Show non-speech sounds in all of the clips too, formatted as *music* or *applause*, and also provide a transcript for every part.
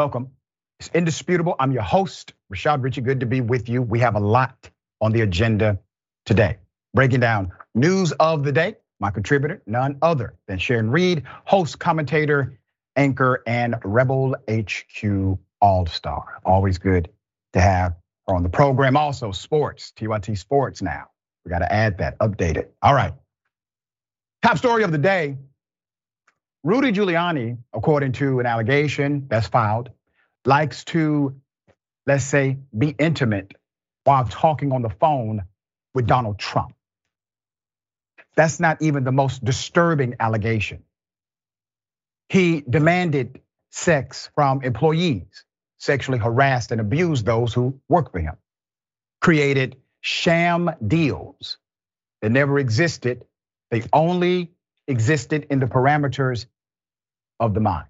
Welcome. It's indisputable. I'm your host, Rashad Richey. Good to be with you. We have a lot on the agenda today. Breaking down news of the day. My contributor, none other than Sharon Reed, host, commentator, anchor, and Rebel HQ All Star. Always good to have her on the program. Also, sports, TYT Sports now. We got to add that, update it. All right. Top story of the day Rudy Giuliani, according to an allegation that's filed, likes to, let's say, be intimate while talking on the phone with Donald Trump. That's not even the most disturbing allegation. He demanded sex from employees, sexually harassed and abused those who worked for him, created sham deals that never existed. They only existed in the parameters of the mind.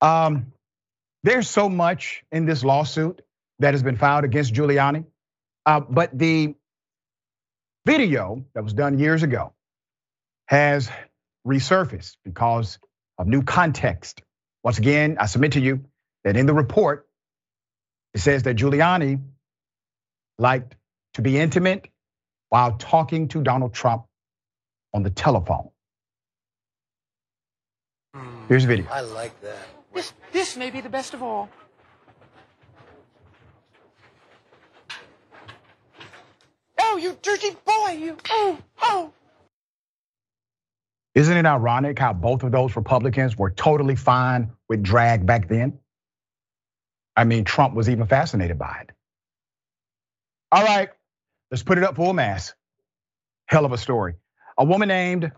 Um, there's so much in this lawsuit that has been filed against Giuliani, uh, but the video that was done years ago has resurfaced because of new context. Once again, I submit to you that in the report, it says that Giuliani liked to be intimate while talking to Donald Trump on the telephone. Here's a video. I like that. This, this may be the best of all. Oh, you dirty boy, you. Oh, oh. Isn't it ironic how both of those Republicans were totally fine with drag back then? I mean, Trump was even fascinated by it. All right, let's put it up full mass. Hell of a story. A woman named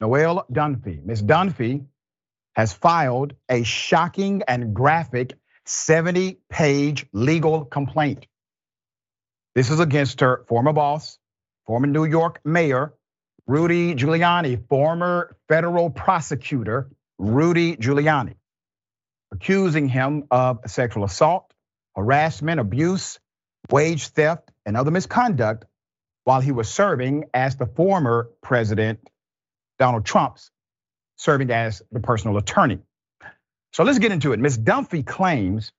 Noelle Dunphy. Miss Dunphy has filed a shocking and graphic 70 page legal complaint. This is against her former boss, former New York mayor, Rudy Giuliani, former federal prosecutor, Rudy Giuliani, accusing him of sexual assault, harassment, abuse, wage theft, and other misconduct while he was serving as the former president, Donald Trump's, serving as the personal attorney. So let's get into it. Ms. Dunphy claims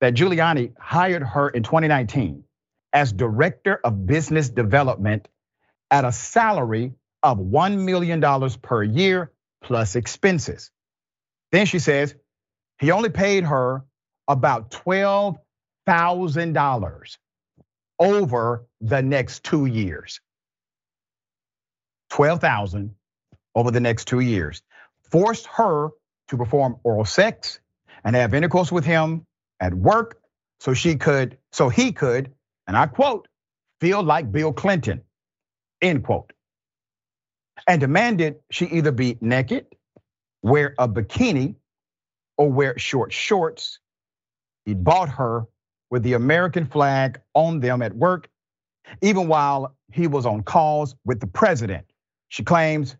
that Giuliani hired her in 2019 as director of business development at a salary of $1 million per year plus expenses. Then she says he only paid her about $12,000 over the next two years. 12,000 over the next two years. Forced her to perform oral sex and have intercourse with him at work so she could, so he could, and I quote, feel like Bill Clinton, end quote. And demanded she either be naked, wear a bikini, or wear short shorts. He bought her with the American flag on them at work, even while he was on calls with the president. She claims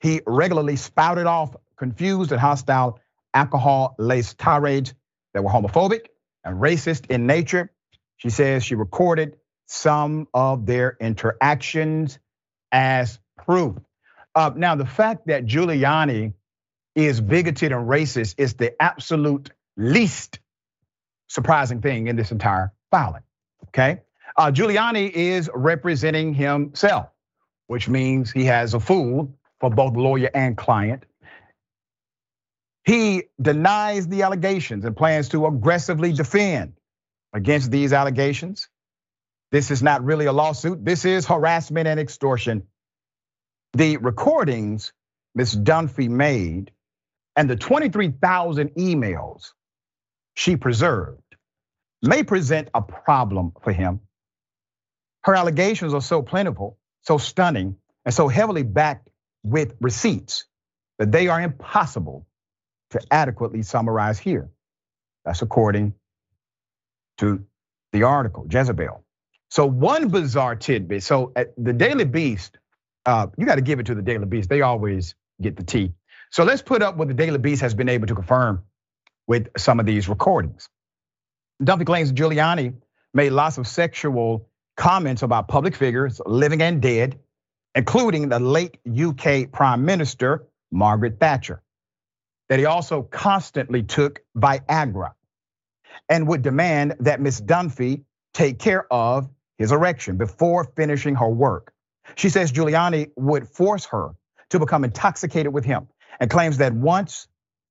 he regularly spouted off confused and hostile alcohol laced tirades that were homophobic and racist in nature. She says she recorded some of their interactions as proof. Uh, now, the fact that Giuliani is bigoted and racist is the absolute least surprising thing in this entire filing. Okay. Uh, Giuliani is representing himself, which means he has a fool for both lawyer and client. He denies the allegations and plans to aggressively defend against these allegations. This is not really a lawsuit. This is harassment and extortion. The recordings Ms. Dunphy made and the 23,000 emails she preserved may present a problem for him. Her allegations are so plentiful, so stunning, and so heavily backed with receipts that they are impossible to adequately summarize here. That's according to the article, Jezebel. So one bizarre tidbit. So the Daily Beast, uh, you got to give it to the Daily Beast. They always get the tea. So let's put up what the Daily Beast has been able to confirm with some of these recordings. Dunphy claims Giuliani made lots of sexual comments about public figures, living and dead, including the late UK Prime Minister Margaret Thatcher. that he also constantly took Viagra and would demand that Miss Dunphy take care of his erection before finishing her work. She says Giuliani would force her to become intoxicated with him and claims that once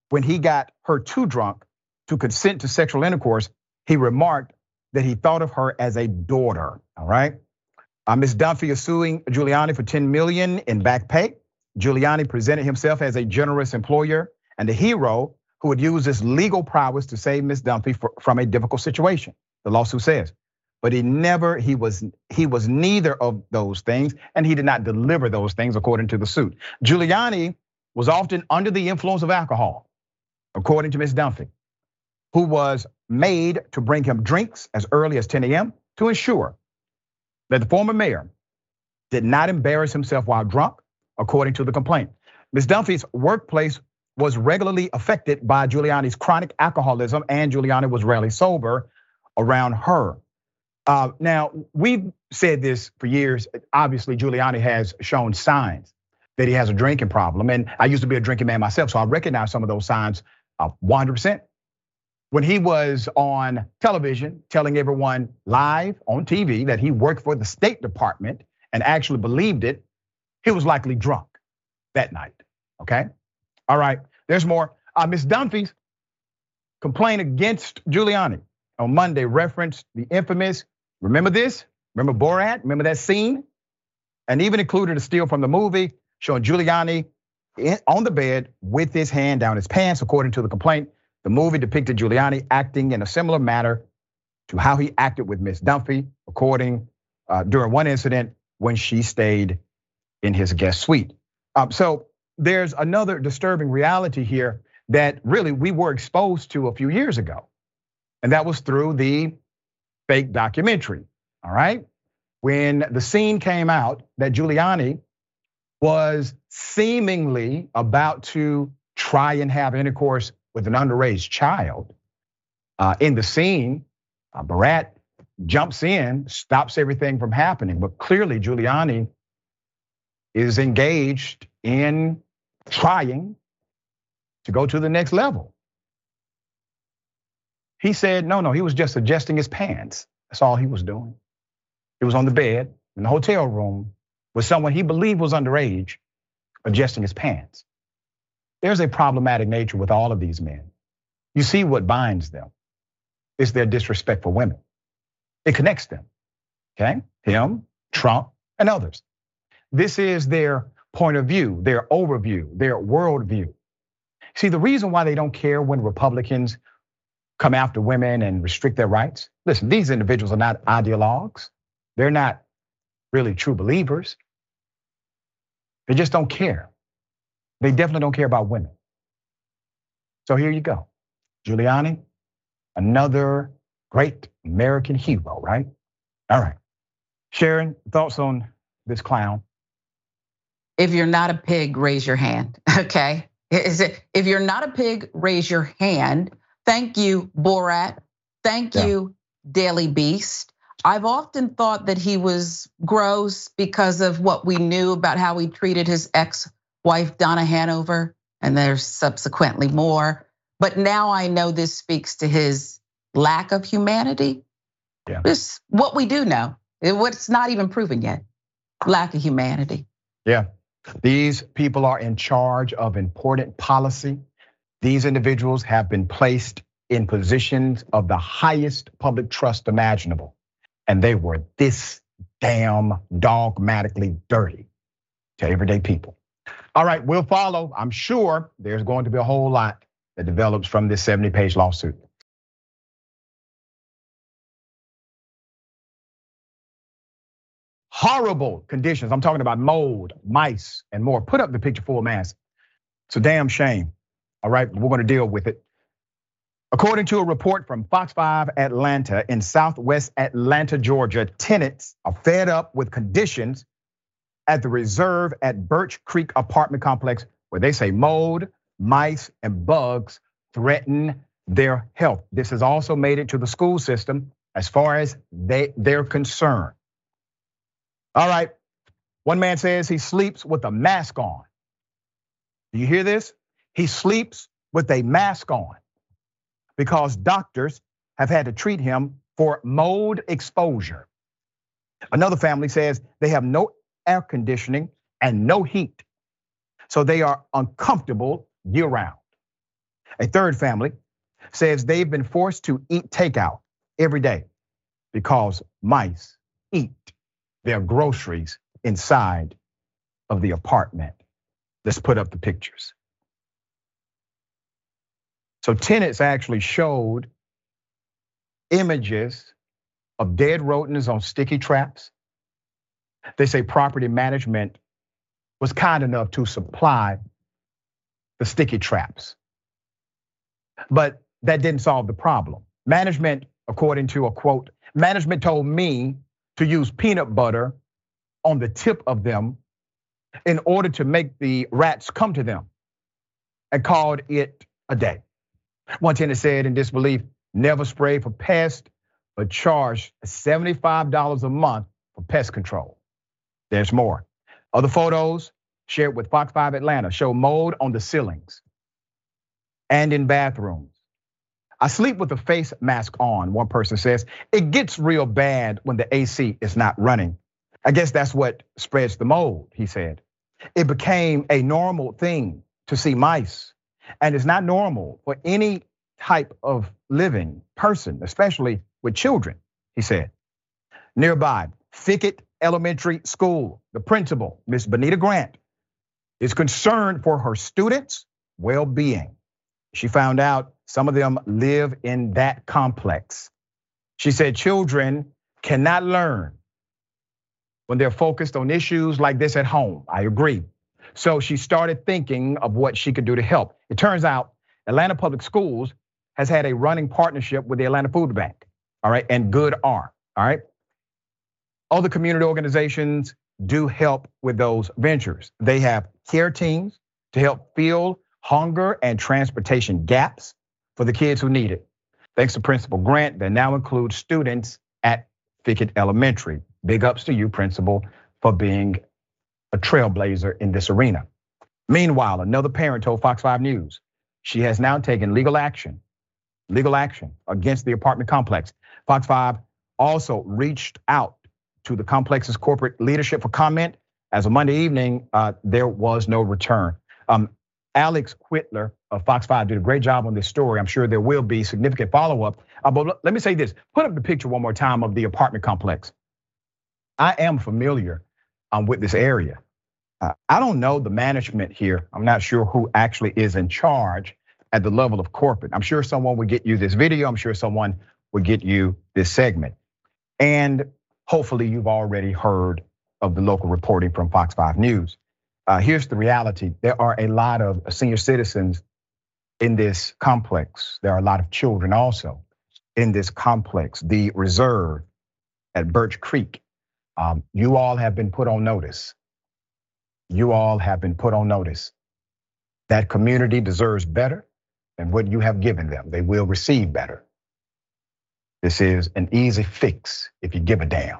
when he got her too drunk to consent to sexual intercourse, he remarked that he thought of her as a daughter, all right? Uh, Ms. Dunphy is suing Giuliani for 10 million in back pay. Giuliani presented himself as a generous employer and a hero who would use his legal prowess to save Ms. Dunphy from a difficult situation, the lawsuit says. But he never, he was, he was neither of those things, and he did not deliver those things according to the suit. Giuliani was often under the influence of alcohol, according to Ms. Dunphy, who was made to bring him drinks as early as 10 a.m. to ensure that the former mayor did not embarrass himself while drunk, according to the complaint. Ms. Dunphy's workplace was regularly affected by Giuliani's chronic alcoholism, and Giuliani was rarely sober around her. Uh, now, we've said this for years. Obviously, Giuliani has shown signs that he has a drinking problem. And I used to be a drinking man myself, so I recognize some of those signs 100%. When he was on television telling everyone live on TV that he worked for the State Department and actually believed it, he was likely drunk that night, okay? All right, there's more. Uh, Ms. Dunphy's complaint against Giuliani on Monday referenced the infamous, remember this? Remember Borat? Remember that scene? And even included a steal from the movie showing Giuliani on the bed with his hand down his pants, according to the complaint. The movie depicted Giuliani acting in a similar manner to how he acted with Ms. Dunphy, according uh, during one incident when she stayed in his guest suite. Um, so there's another disturbing reality here that really we were exposed to a few years ago. And that was through the fake documentary. All right. When the scene came out that Giuliani was seemingly about to try and have intercourse with an underage child, uh, in the scene, uh, Borat jumps in, stops everything from happening. But clearly, Giuliani is engaged in trying to go to the next level. He said, no, no, he was just adjusting his pants. That's all he was doing. He was on the bed in the hotel room with someone he believed was underage, adjusting his pants. There's a problematic nature with all of these men. You see what binds them is their disrespect for women. It connects them, okay? Him, Trump, and others. This is their point of view, their overview, their worldview. See, the reason why they don't care when Republicans come after women and restrict their rights, listen, these individuals are not ideologues. They're not really true believers. They just don't care. They definitely don't care about women. So here you go. Giuliani, another great American hero, right? All right. Sharon, thoughts on this clown? If you're not a pig, raise your hand. *laughs* Okay. Is it if you're not a pig, raise your hand. Thank you, Borat. Thank yeah. you, Daily Beast. I've often thought that he was gross because of what we knew about how he treated his ex-wife Donna Hanover, and there's subsequently more. But now I know this speaks to his lack of humanity. Yeah. This what we do know. What's not even proven yet. Lack of humanity. Yeah. These people are in charge of important policy. These individuals have been placed in positions of the highest public trust imaginable. And they were this damn dogmatically dirty to everyday people. All right, we'll follow. I'm sure there's going to be a whole lot that develops from this 70 page lawsuit. horrible conditions. I'm talking about mold, mice, and more. Put up the picture full mass. It's a damn shame. All right, we're going to deal with it. According to a report from Fox 5 Atlanta in Southwest Atlanta, Georgia, tenants are fed up with conditions at the reserve at Birch Creek apartment complex where they say mold, mice, and bugs threaten their health. This has also made it to the school system as far as they, they're concerned. All right. One man says he sleeps with a mask on. Do you hear this? He sleeps with a mask on because doctors have had to treat him for mold exposure. Another family says they have no air conditioning and no heat, so they are uncomfortable year round. A third family says they've been forced to eat takeout every day because mice eat their groceries inside of the apartment. Let's put up the pictures. So tenants actually showed images of dead rodents on sticky traps. They say property management was kind enough to supply the sticky traps. But that didn't solve the problem. Management, according to a quote, management told me to use peanut butter on the tip of them in order to make the rats come to them and called it a day. One tenant said in disbelief, never spray for pests, but charge $75 a month for pest control. There's more. Other photos shared with Fox 5 Atlanta show mold on the ceilings and in bathrooms. I sleep with a face mask on, one person says. It gets real bad when the AC is not running. I guess that's what spreads the mold, he said. It became a normal thing to see mice, and it's not normal for any type of living person, especially with children, he said. Nearby, Fickett Elementary School, the principal, Miss Benita Grant, is concerned for her students' well being. She found out some of them live in that complex. She said children cannot learn when they're focused on issues like this at home. I agree. So she started thinking of what she could do to help. It turns out Atlanta Public Schools has had a running partnership with the Atlanta Food Bank, all right, and Goodr, all right. Other community organizations do help with those ventures. They have care teams to help fill hunger and transportation gaps for the kids who need it. Thanks to Principal Grant, that now includes students at Fickett Elementary. Big ups to you, Principal, for being a trailblazer in this arena. Meanwhile, another parent told Fox 5 News she has now taken legal action, legal action against the apartment complex. Fox 5 also reached out to the complex's corporate leadership for comment. As of Monday evening, uh, there was no return. Um, Alex Whittler of Fox 5 did a great job on this story. I'm sure there will be significant follow up. Uh, but let me say this put up the picture one more time of the apartment complex. I am familiar um, with this area. Uh, I don't know the management here. I'm not sure who actually is in charge at the level of corporate. I'm sure someone would get you this video. I'm sure someone would get you this segment. And hopefully you've already heard of the local reporting from Fox 5 News. Uh, here's the reality there are a lot of senior citizens in this complex. There are a lot of children also in this complex. The reserve at Birch Creek, um, you all have been put on notice. You all have been put on notice. That community deserves better than what you have given them. They will receive better. This is an easy fix if you give a damn.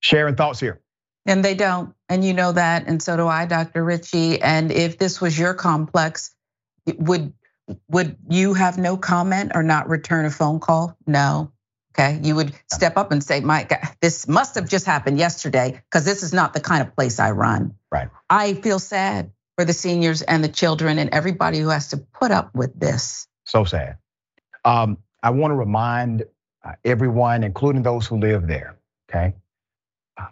Sharing thoughts here. And they don't. And you know that. And so do I, Dr. Richey. And if this was your complex, would would you have no comment or not return a phone call? No. Okay. You would step up and say, Mike, this must have just happened yesterday because this is not the kind of place I run. Right. I feel sad for the seniors and the children and everybody who has to put up with this. So sad. Um, I want to remind uh, everyone, including those who live there, okay? Uh,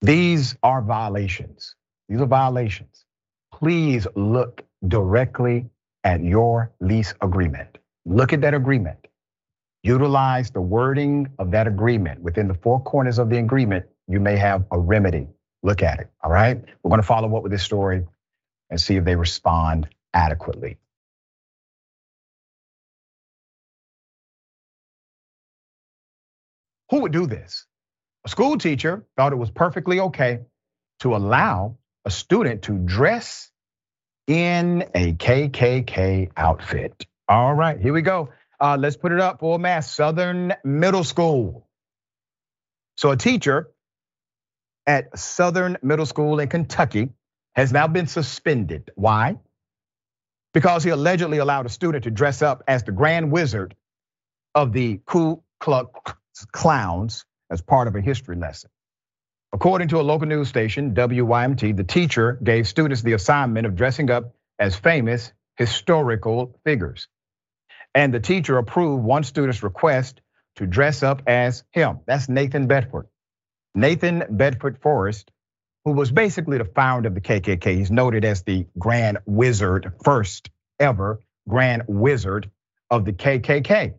these are violations. These are violations. Please look directly at your lease agreement. Look at that agreement. Utilize the wording of that agreement within the four corners of the agreement. You may have a remedy. Look at it. All right. We're going to follow up with this story and see if they respond adequately. Who would do this? A school teacher thought it was perfectly okay to allow a student to dress in a KKK outfit. All right, here we go. Uh, let's put it up for mass Southern Middle School. So a teacher at Southern Middle School in Kentucky has now been suspended. Why? because he allegedly allowed a student to dress up as the grand wizard of the Ku Klux Clowns as part of a history lesson. According to a local news station, WYMT, the teacher gave students the assignment of dressing up as famous historical figures. And the teacher approved one student's request to dress up as him. That's Nathan Bedford. Nathan Bedford Forrest, who was basically the founder of the KKK. He's noted as the grand wizard, first ever grand wizard of the KKK.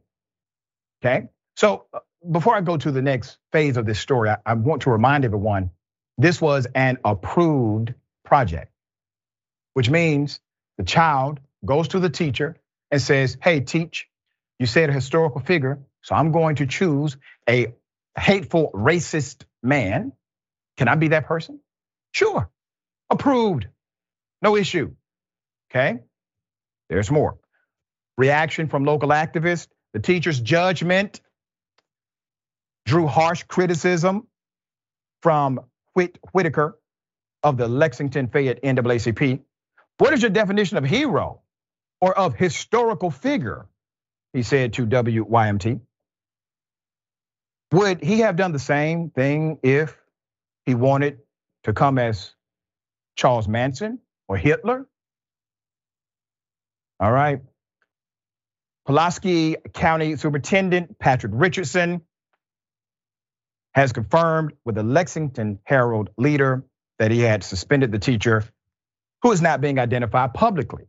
Okay, so before I go to the next phase of this story, I want to remind everyone this was an approved project, which means the child goes to the teacher and says, Hey, teach, you said a historical figure, so I'm going to choose a hateful, racist man. Can I be that person? Sure, approved, no issue. Okay, there's more. Reaction from local activists, the teacher's judgment drew harsh criticism from Whit Whitaker of the Lexington Fayette NAACP. What is your definition of hero or of historical figure? He said to WYMT. Would he have done the same thing if he wanted to come as Charles Manson or Hitler? All right. Pulaski County Superintendent Patrick Richardson has confirmed with the Lexington Herald leader that he had suspended the teacher who is not being identified publicly,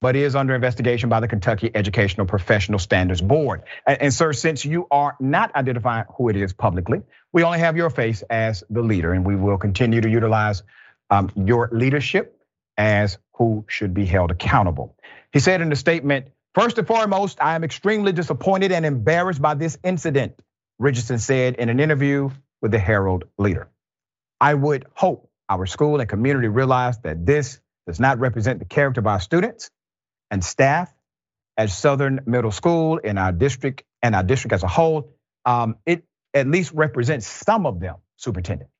but is under investigation by the Kentucky Educational Professional Standards Board. And, sir, since you are not identifying who it is publicly, we only have your face as the leader, and we will continue to utilize um, your leadership as who should be held accountable. He said in a statement, First and foremost, I am extremely disappointed and embarrassed by this incident. Richardson said in an interview with the Herald leader. I would hope our school and community realize that this does not represent the character of our students and staff at Southern Middle School in our district and our district as a whole. Um, it at least represents some of them, superintendent.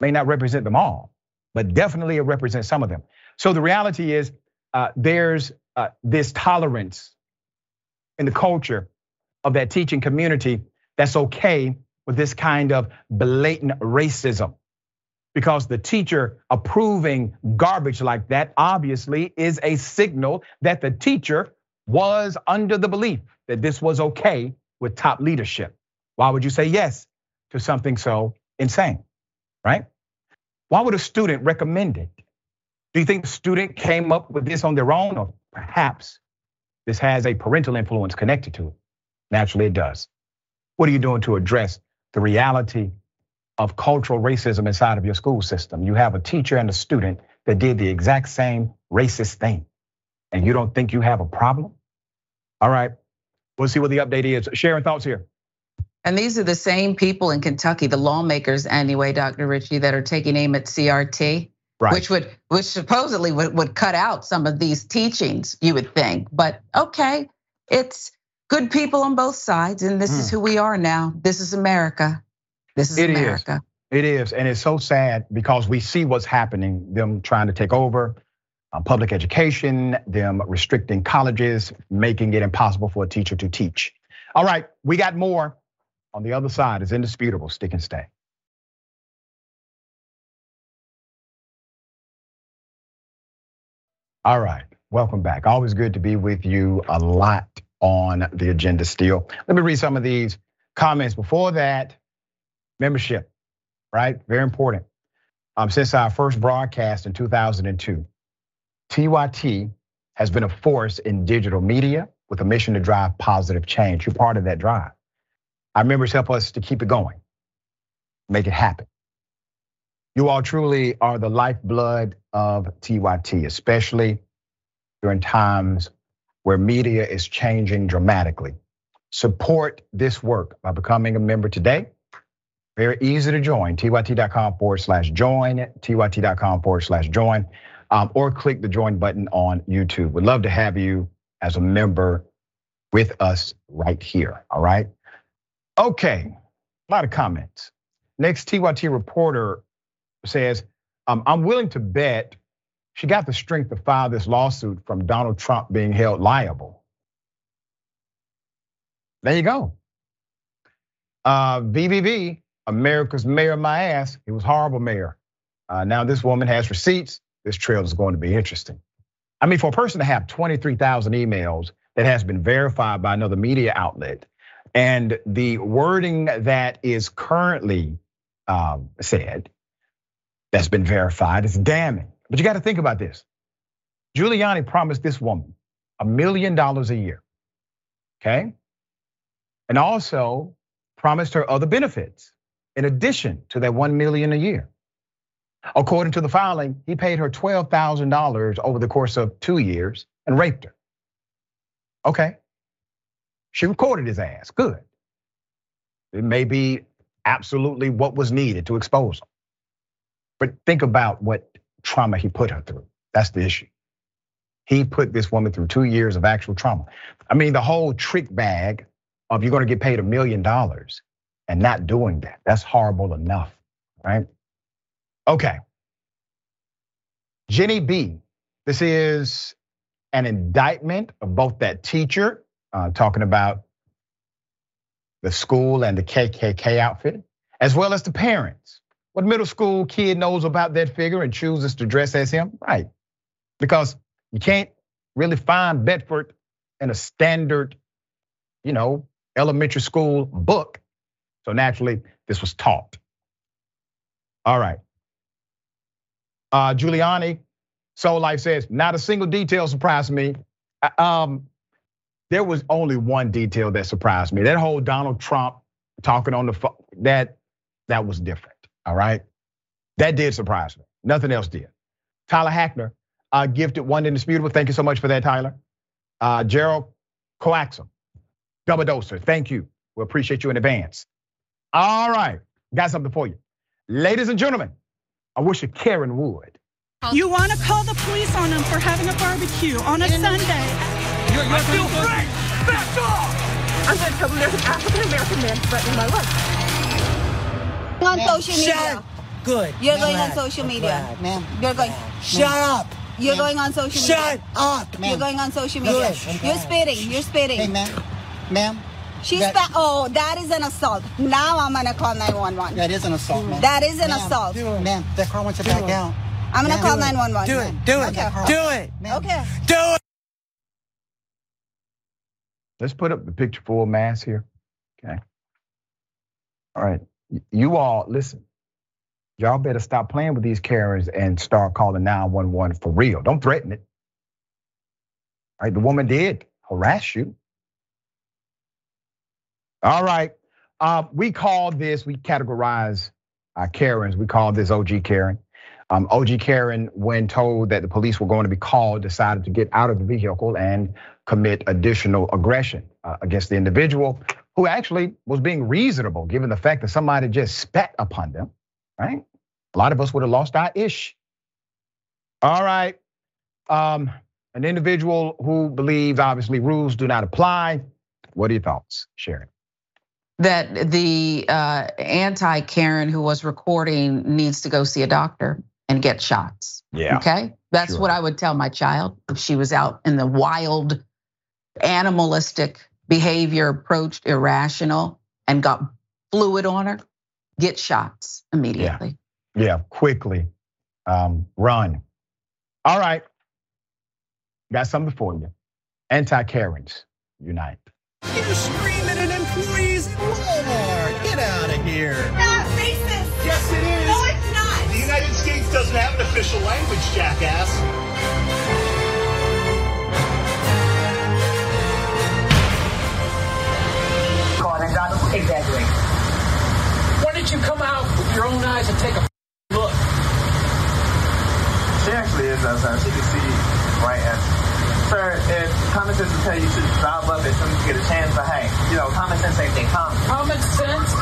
May not represent them all, but definitely it represents some of them. So the reality is uh, there's uh, this tolerance in the culture of that teaching community that's okay with this kind of blatant racism. Because the teacher approving garbage like that obviously is a signal that the teacher was under the belief that this was okay with top leadership. Why would you say yes to something so insane, right? Why would a student recommend it? Do you think the student came up with this on their own, or perhaps this has a parental influence connected to it? Naturally, it does. What are you doing to address the reality of cultural racism inside of your school system? You have a teacher and a student that did the exact same racist thing, and you don't think you have a problem? All right, we'll see what the update is. Sharing thoughts here. And these are the same people in Kentucky, the lawmakers anyway, Dr. Richey, that are taking aim at CRT. Right. Which would, which supposedly would, would cut out some of these teachings, you would think. But okay, it's good people on both sides, and this mm. is hmm. who we are now. This is America. This is it America. Is. It is, and it's so sad because we see what's happening. Them trying to take over uh, public education, them restricting colleges, making it impossible for a teacher to teach. All right, we got more on the other side. It's indisputable. Stick and stay. All right, welcome back. Always good to be with you. A lot on the agenda still. Let me read some of these comments. Before that, membership, right? Very important. Um, since our first broadcast in 2002, TYT has been a force in digital media with a mission to drive positive change. You're part of that drive. Our members help us to keep it going, make it happen. You all truly are the lifeblood of TYT, especially during times where media is changing dramatically. Support this work by becoming a member today. Very easy to join, tyt.com forward slash join, tyt.com forward slash join, um, or click the join button on YouTube. We'd love to have you as a member with us right here, all right? Okay, a lot of comments. Next TYT reporter says, um, I'm willing to bet she got the strength to file this lawsuit from Donald Trump being held liable. There you go. Uh, VVV, America's mayor of my ass. He was horrible mayor. Uh, now this woman has receipts. This trail is going to be interesting. I mean, for a person to have 23,000 emails that has been verified by another media outlet, and the wording that is currently um, said that's been verified is damning. But you got to think about this. Giuliani promised this woman a million dollars a year. Okay? And also promised her other benefits in addition to that 1 million a year. According to the filing, he paid her $12,000 over the course of 2 years and raped her. Okay. She recorded his ass. Good. It may be absolutely what was needed to expose him. But think about what trauma he put her through. That's the issue. He put this woman through two years of actual trauma. I mean, the whole trick bag of you're gonna get paid a million dollars and not doing that. That's horrible enough, right? Okay. Jenny B, this is an indictment of both that teacher, uh, talking about the school and the KKK outfit, as well as the parents. What middle school kid knows about that figure and chooses to dress as him? Right. Because you can't really find Bedford in a standard, you know, elementary school book. So naturally, this was taught. All right. Uh, Giuliani, Soul Life says, not a single detail surprised me. Uh, um, there was only one detail that surprised me. That whole Donald Trump talking on the phone, that that was different. All right. That did surprise me. Nothing else did. Tyler Hackner, uh, gifted one indisputable. Thank you so much for that, Tyler. Uh, Gerald Coaxum, double doser. Thank you. We appreciate you in advance. All right. Got something for you. Ladies and gentlemen, I wish you Karen would. You want to call the police on them for having a barbecue on a Sunday. You're, you're I feel free! Back off! I'm going to tell them there's an African American man threatening my life on social media. Good. You're going on social media. Ma'am. You're going. Shut up. You're going on social media. Shut up, You're going on social media. You're spitting. You're spitting. Hey, ma'am. Ma'am. She's that, oh, that is an assault. Now I'm gonna call 911. That is an assault, ma'am. That is an assault. Ma'am, that car wants to back out. I'm gonna call 911. Do it. Do it. Okay. Do it. Okay. Do it. Let's put up the picture full mass here. Okay. All right you all listen. Y'all better stop playing with these Karens and start calling 911 for real. Don't threaten it. All right, the woman did harass you. All right, uh, we call this, we categorize Karens, we call this OG Karen. Um, OG Karen, when told that the police were going to be called, decided to get out of the vehicle and commit additional aggression uh, against the individual who actually was being reasonable given the fact that somebody just spat upon them, right? A lot of us would have lost our ish. All right. Um, an individual who believes obviously rules do not apply. What are your thoughts, Sharon? That the uh, anti Karen who was recording needs to go see a doctor and get shots. Yeah. Okay. That's sure. what I would tell my child if she was out in the wild, animalistic behavior approached irrational and got fluid on her, get shots immediately. Yeah, yeah quickly. Um, run. All right. Got something for you. Anti Karens unite. You're screaming at employees in Walmart. Get out of here. Not racist. Yes, it is. No, it's not. The United States doesn't have an official language, jackass. Exaggerate. Why didn't you come out with your own eyes and take a look? She actually is outside. She can see right at Sir, if common sense will tell you to drive up as soon as you get a chance, but hey, you know, common sense ain't thing common. Common sense?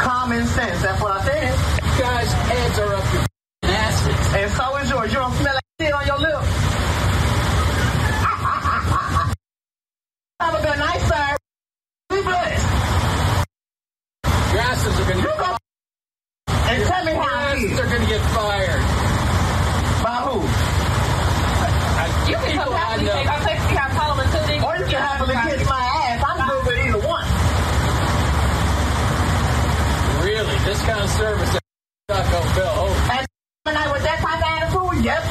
Common sense, that's what I said. Guys, heads are up your asses. And so is yours. You don't smell like shit on your lips. *laughs* Have a good night, sir. Be blessed. Asses are gonna get fired. And tell me how asses are gonna get fired. By who? I know. I'm texting you how tall and sitting. Or you can happily kiss my ass. I'm good with either one. Really, this kind of service is not. Oh, And when I with that type of attitude, yes,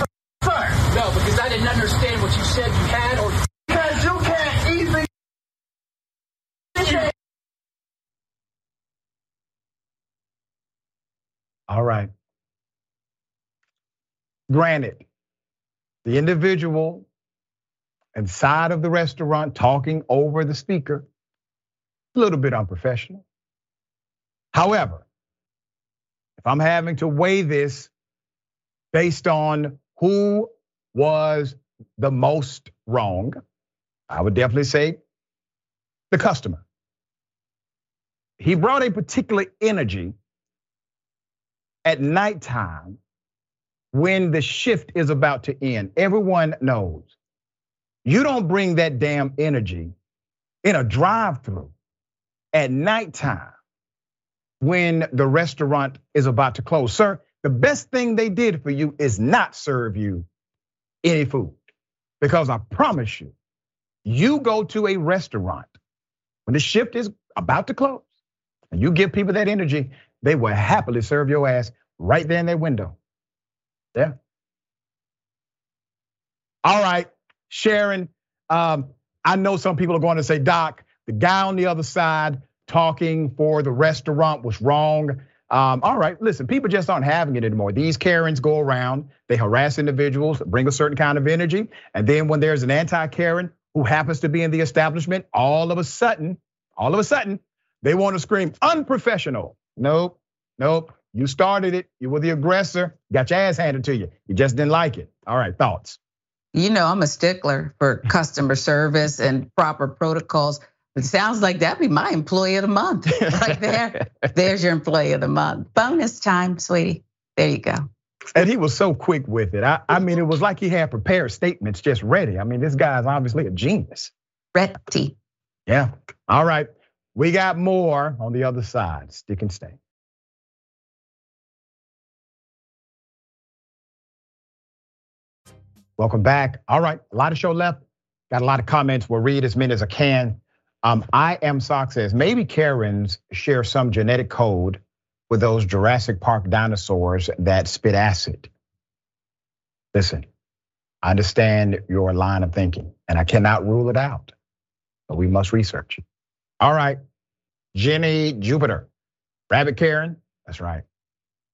sir. no, because I didn't understand what you said you had or Because you can't easily. All right. Granted, the individual inside of the restaurant talking over the speaker, a little bit unprofessional. However, if I'm having to weigh this based on who was the most wrong, I would definitely say the customer. He brought a particular energy at nighttime when the shift is about to end. Everyone knows you don't bring that damn energy in a drive through at nighttime when the restaurant is about to close. Sir, the best thing they did for you is not serve you any food. Because I promise you, you go to a restaurant when the shift is about to close and you give people that energy, they will happily serve your ass right there in their window. Yeah. All right, Sharon. Um, I know some people are going to say, Doc, the guy on the other side talking for the restaurant was wrong. Um, all right, listen, people just aren't having it anymore. These Karens go around, they harass individuals, bring a certain kind of energy. And then when there's an anti Karen who happens to be in the establishment, all of a sudden, all of a sudden, they want to scream unprofessional. Nope, nope. You started it. You were the aggressor. Got your ass handed to you. You just didn't like it. All right, thoughts. You know, I'm a stickler for customer service and proper protocols. It sounds like that'd be my employee of the month *laughs* right there. There's your employee of the month. Bonus time, sweetie. There you go. And he was so quick with it. I, I mean, it was like he had prepared statements just ready. I mean, this guy's obviously a genius. Ready. Yeah. All right. We got more on the other side. Stick and stay. Welcome back. All right, a lot of show left. Got a lot of comments. We'll read as many as I can. Um, I am Sock says maybe Karens share some genetic code with those Jurassic Park dinosaurs that spit acid. Listen, I understand your line of thinking, and I cannot rule it out, but we must research it. All right, Jenny Jupiter, Rabbit Karen. That's right.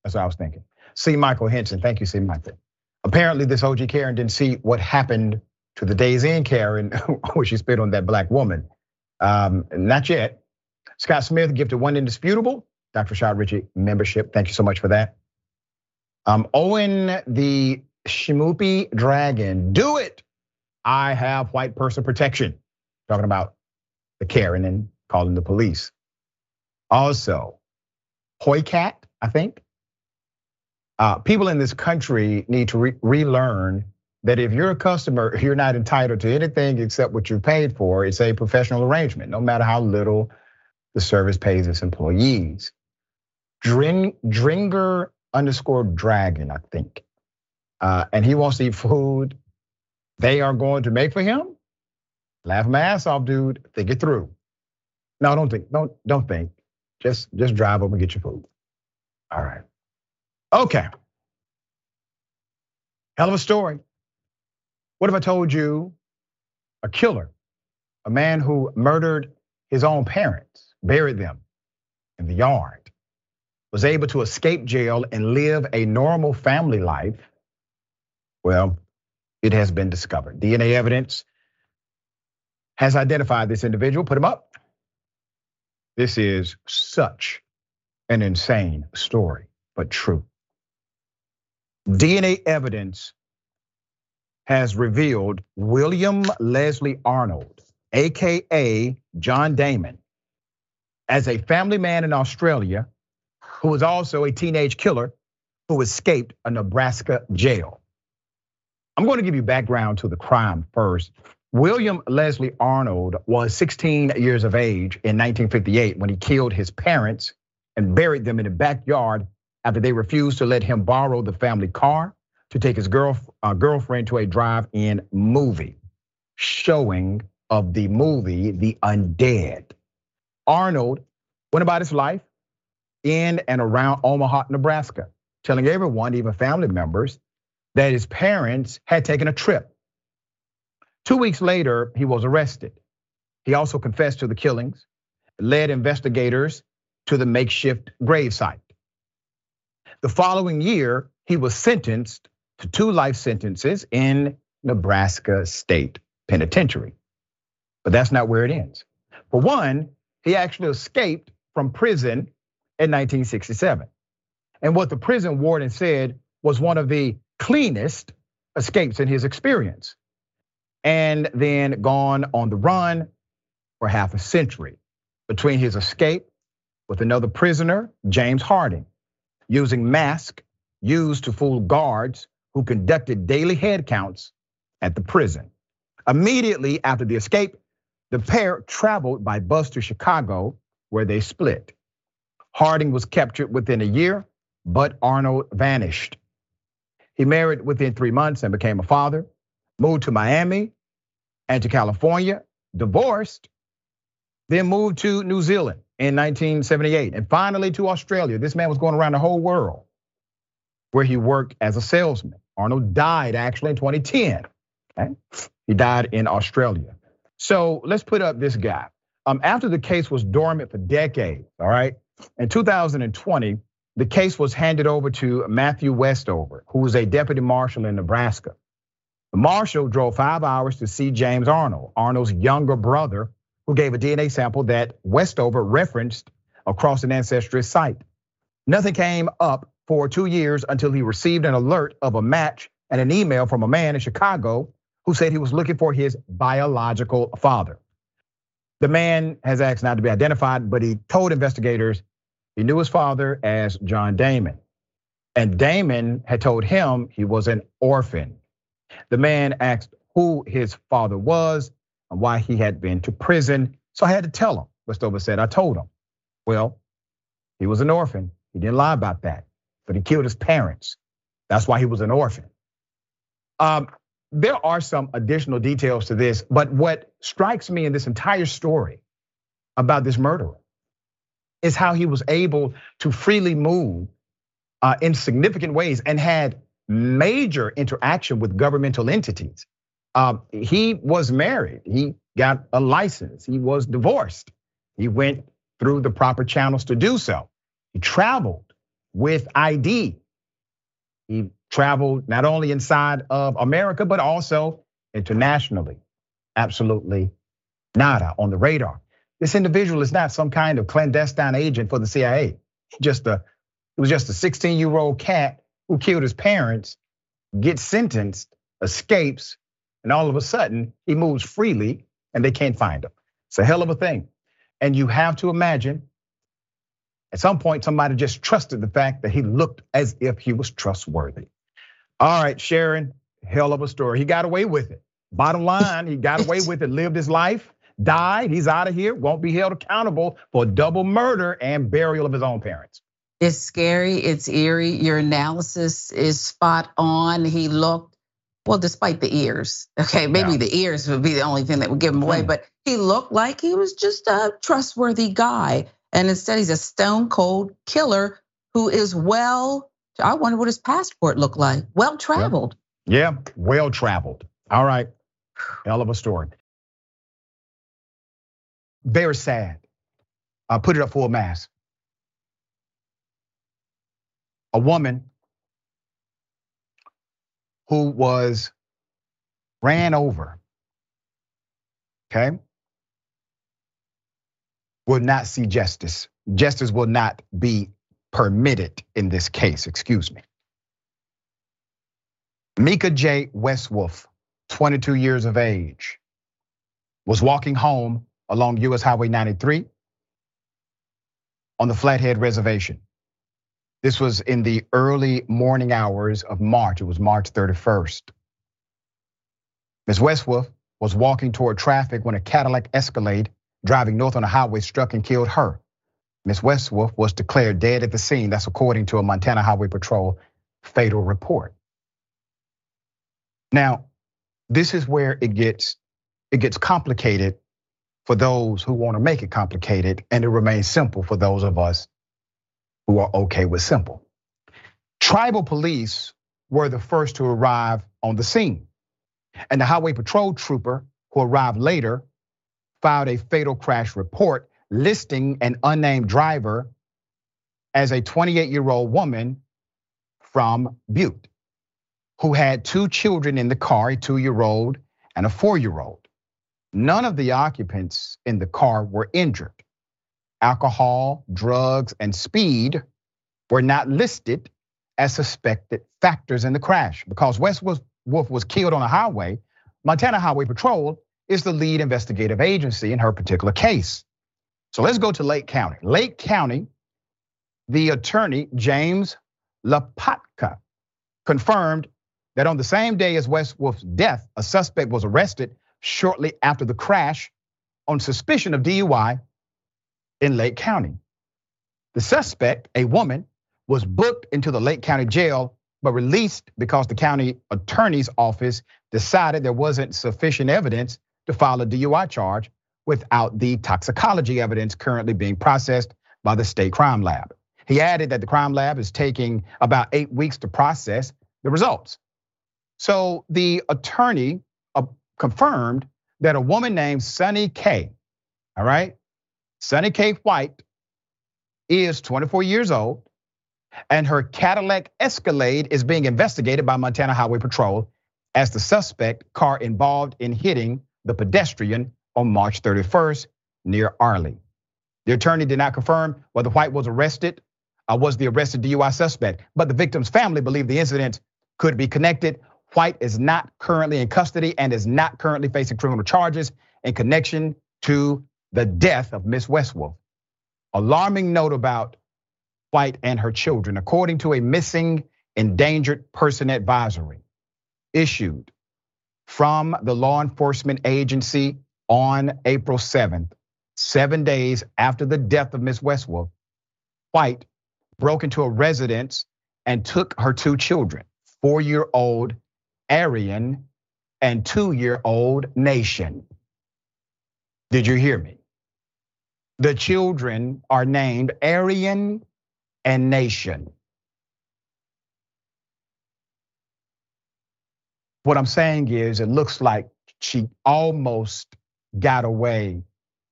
That's what I was thinking. C. Michael Henson. Thank you, C. Michael. Apparently, this OG Karen didn't see what happened to the Days Inn Karen *laughs* when she spit on that black woman. Um, not yet. Scott Smith gifted one indisputable. Dr. Shad Richey membership. Thank you so much for that. Um, Owen the Shimoopy Dragon. Do it. I have white person protection. Talking about the Karen and calling the police. Also, Hoycat, I think. Uh, people in this country need to re- relearn that if you're a customer, *laughs* you're not entitled to anything except what you paid for. It's a professional arrangement, no matter how little the service pays its employees. Dring, Dringer underscore dragon, I think. Uh, and he wants to eat food they are going to make for him. Laugh my ass off, dude. Think it through. No, don't think. Don't don't think. Just just drive up and get your food. All right. Okay. Hell of a story. What if I told you a killer, a man who murdered his own parents, buried them in the yard, was able to escape jail and live a normal family life? Well, it has been discovered. DNA evidence has identified this individual. Put him up. This is such an insane story, but true. DNA evidence has revealed William Leslie Arnold, AKA John Damon, as a family man in Australia who was also a teenage killer who escaped a Nebraska jail. I'm going to give you background to the crime first. William Leslie Arnold was 16 years of age in 1958 when he killed his parents and buried them in the backyard after they refused to let him borrow the family car to take his girl, uh, girlfriend to a drive-in movie. showing of the movie The Undead. Arnold went about his life in and around Omaha, Nebraska, telling everyone, even family members, that his parents had taken a trip. Two weeks later, he was arrested. He also confessed to the killings, led investigators to the makeshift gravesite. The following year, he was sentenced to two life sentences in Nebraska State Penitentiary. But that's not where it ends. For one, he actually escaped from prison in 1967. And what the prison warden said was one of the cleanest escapes in his experience. And then gone on the run for half a century between his escape with another prisoner, James Harding, using masks used to fool guards who conducted daily head counts at the prison. Immediately after the escape, the pair traveled by bus to Chicago, where they split. Harding was captured within a year, but Arnold vanished. He married within three months and became a father, moved to Miami and to California, divorced, then moved to New Zealand in 1978, and finally to Australia. This man was going around the whole world where he worked as a salesman. Arnold died actually in 2010. Okay? He died in Australia. So let's put up this guy. Um, after the case was dormant for decades, all right, in 2020, the case was handed over to Matthew Westover, who was a deputy marshal in Nebraska. The marshal drove five hours to see James Arnold, Arnold's younger brother, who gave a DNA sample that Westover referenced across an ancestry site. Nothing came up for two years until he received an alert of a match and an email from a man in Chicago who said he was looking for his biological father. The man has asked not to be identified, but he told investigators he knew his father as John Damon. And Damon had told him he was an orphan. The man asked who his father was and why he had been to prison. So I had to tell him. Westover said, I told him. Well, he was an orphan. He didn't lie about that, but he killed his parents. That's why he was an orphan. Um, there are some additional details to this, but what strikes me in this entire story about this murderer is how he was able to freely move uh, in significant ways and had major interaction with governmental entities. Um, he was married, he got a license, he was divorced, he went through the proper channels to do so. He traveled with ID. He traveled not only inside of America, but also internationally. Absolutely nada on the radar. This individual is not some kind of clandestine agent for the CIA. Just a, it was just a 16 year old cat who killed his parents, gets sentenced, escapes, and all of a sudden he moves freely and they can't find him. It's a hell of a thing. And you have to imagine at some point somebody just trusted the fact that he looked as if he was trustworthy. All right, Sharon, hell of a story. He got away with it. Bottom line, he got away with it, lived his life, died. He's out of here, won't be held accountable for double murder and burial of his own parents. It's scary, it's eerie. Your analysis is spot on. He looked, well, despite the ears, okay, maybe yeah. the ears would be the only thing that would give him away, hmm. but he looked like he was just a trustworthy guy. And instead, he's a stone cold killer who is well I wonder what his passport looked like. Well traveled. Yeah, yeah well traveled. All right. Hell of a story. Very sad. I put it up full mass. A woman who was ran over, okay, will not see justice. Justice will not be permitted in this case, excuse me. Mika J. Westwolf, 22 years of age, was walking home along US Highway 93 on the Flathead Reservation. This was in the early morning hours of March. It was March 31st. Ms. Westwolf was walking toward traffic when a Cadillac Escalade driving north on the highway struck and killed her. Ms. Westwolf was declared dead at the scene. That's according to a Montana Highway Patrol fatal report. Now, this is where it gets it gets complicated for those who want to make it complicated, and it remains simple for those of us who are okay with simple. Tribal police were the first to arrive on the scene. And the highway patrol trooper who arrived later filed a fatal crash report listing an unnamed driver as a 28 year old woman from Butte who had two children in the car, a two year old and a four year old. None of the occupants in the car were injured. Alcohol, drugs, and speed were not listed as suspected factors in the crash because Westwolf was killed on a highway. Montana Highway Patrol is the lead investigative agency in her particular case. So let's go to Lake County. Lake County, the attorney, James Lapotka, confirmed that on the same day as Westwolf's death, a suspect was arrested shortly after the crash on suspicion of DUI in Lake County. The suspect, a woman, was booked into the Lake County jail but released because the county attorney's office decided there wasn't sufficient evidence to file a DUI charge without the toxicology evidence currently being processed by the state crime lab. He added that the crime lab is taking about eight weeks to process the results. So the attorney uh, confirmed that a woman named Sunny K, all right, Sunny K White is 24 years old, and her Cadillac Escalade is being investigated by Montana Highway Patrol as the suspect car involved in hitting the pedestrian on March 31st near Arlee. The attorney did not confirm whether White was arrested or was the arrested DUI suspect, but the victim's family believed the incident could be connected White is not currently in custody and is not currently facing criminal charges in connection to the death of Miss Westwolf. Alarming note about White and her children, according to a missing endangered person advisory issued from the law enforcement agency on April 7th, seven days after the death of Miss Westwolf, White broke into a residence and took her two children, four year old Aryan and two year old Nation. Did you hear me? The children are named Aryan and Nation. What I'm saying is, it looks like she almost got away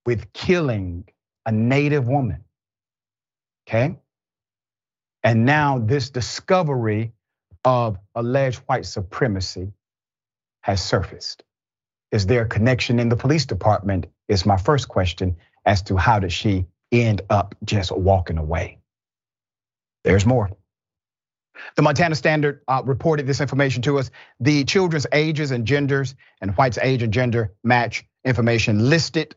with killing a native woman. Okay? And now this discovery of alleged white supremacy has surfaced. Is there a connection in the police department? Is my first question as to how did she end up just walking away? There's more. The Montana Standard uh, reported this information to us. The children's ages and genders and White's age and gender match information listed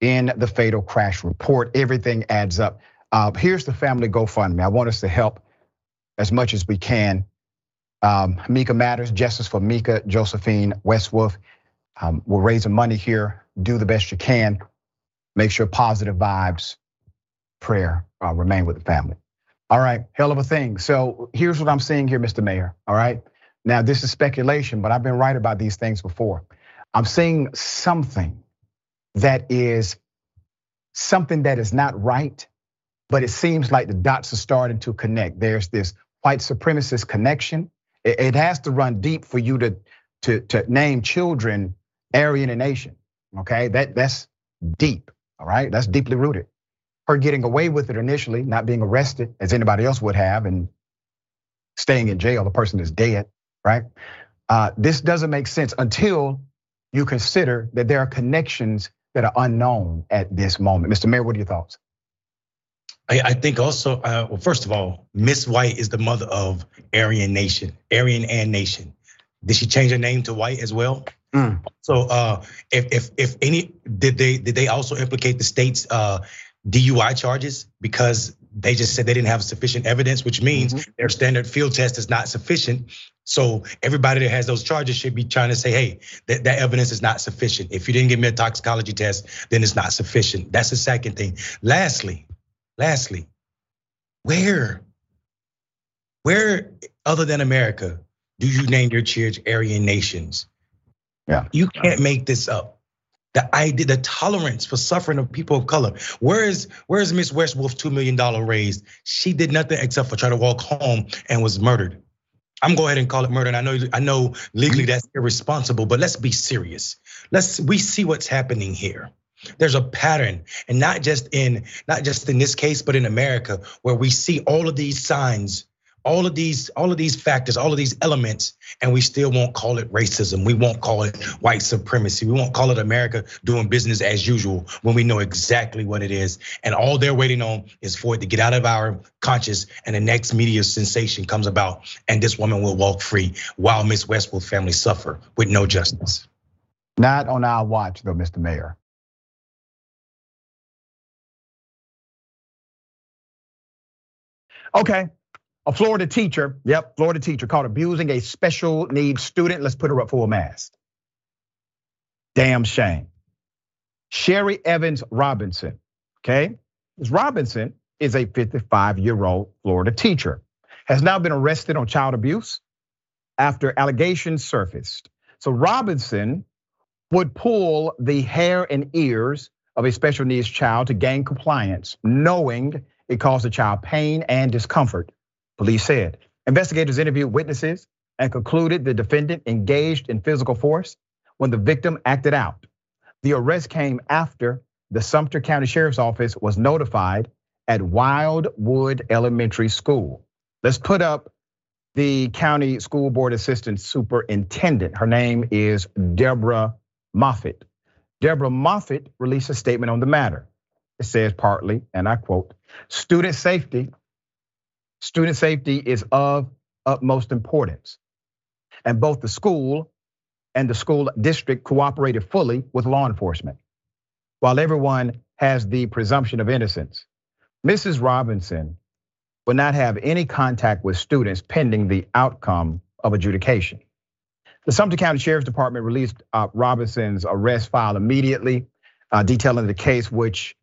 in the fatal crash report. Everything adds up. Uh, here's the family GoFundMe. I want us to help as much as we can um, Mika Matters, Justice for Mika, Josephine Westwolf. Um, we're raising money here. Do the best you can. Make sure positive vibes, prayer uh, remain with the family. All right, hell of a thing. So here's what I'm seeing here, Mr. Mayor. All right. Now, this is speculation, but I've been right about these things before. I'm seeing something that is something that is not right, but it seems like the dots are starting to connect. There's this white supremacist connection it has to run deep for you to to to name children Aryan and Nation. Okay, that that's deep. All right, that's deeply rooted. Her getting away with it initially, not being arrested as anybody else would have, and staying in jail. The person is dead. Right. Uh, this doesn't make sense until you consider that there are connections that are unknown at this moment. Mr. Mayor, what are your thoughts? I, think also, uh, well, first of all, Miss White is the mother of Aryan Nation, Aryan and Nation. Did she change her name to White as well? Mm. So uh, if if if any did they did they also implicate the state's uh, DUI charges because they just said they didn't have sufficient evidence, which means mm-hmm. their standard field test is not sufficient. So everybody that has those charges should be trying to say, hey, that, that evidence is not sufficient. If you didn't give me a toxicology test, then it's not sufficient. That's the second thing. Lastly, Lastly, where, where other than America do you name your church Aryan nations? Yeah. You can't make this up. The idea, the tolerance for suffering of people of color. Where is where is Miss Westwolf's two million dollar raised? She did nothing except for try to walk home and was murdered. I'm going ahead and call it murder. And I know I know legally mm-hmm. that's irresponsible, but let's be serious. Let's we see what's happening here. There's a pattern, and not just in not just in this case, but in America, where we see all of these signs, all of these, all of these factors, all of these elements, and we still won't call it racism. We won't call it white supremacy. We won't call it America doing business as usual when we know exactly what it is. And all they're waiting on is for it to get out of our conscious, and the next media sensation comes about, and this woman will walk free while Miss Westwood family suffer with no justice. Not on our watch, though, Mr. Mayor. Okay, a Florida teacher, yep, Florida teacher caught abusing a special needs student. Let's put her up for a mask. Damn shame. Sherry Evans Robinson, okay? Ms. Robinson is a 55 year old Florida teacher, has now been arrested on child abuse after allegations surfaced. So Robinson would pull the hair and ears of a special needs child to gain compliance, knowing it caused the child pain and discomfort, police said. Investigators interviewed witnesses and concluded the defendant engaged in physical force when the victim acted out. The arrest came after the Sumter County Sheriff's Office was notified at Wildwood Elementary School. Let's put up the county school board assistant superintendent. Her name is Deborah Moffitt. Deborah Moffitt released a statement on the matter. It says partly, and I quote, student safety, student safety is of utmost importance. And both the school and the school district cooperated fully with law enforcement. While everyone has the presumption of innocence, Mrs. Robinson would not have any contact with students pending the outcome of adjudication. The Sumter County Sheriff's Department released uh, Robinson's arrest file immediately, uh, detailing the case, which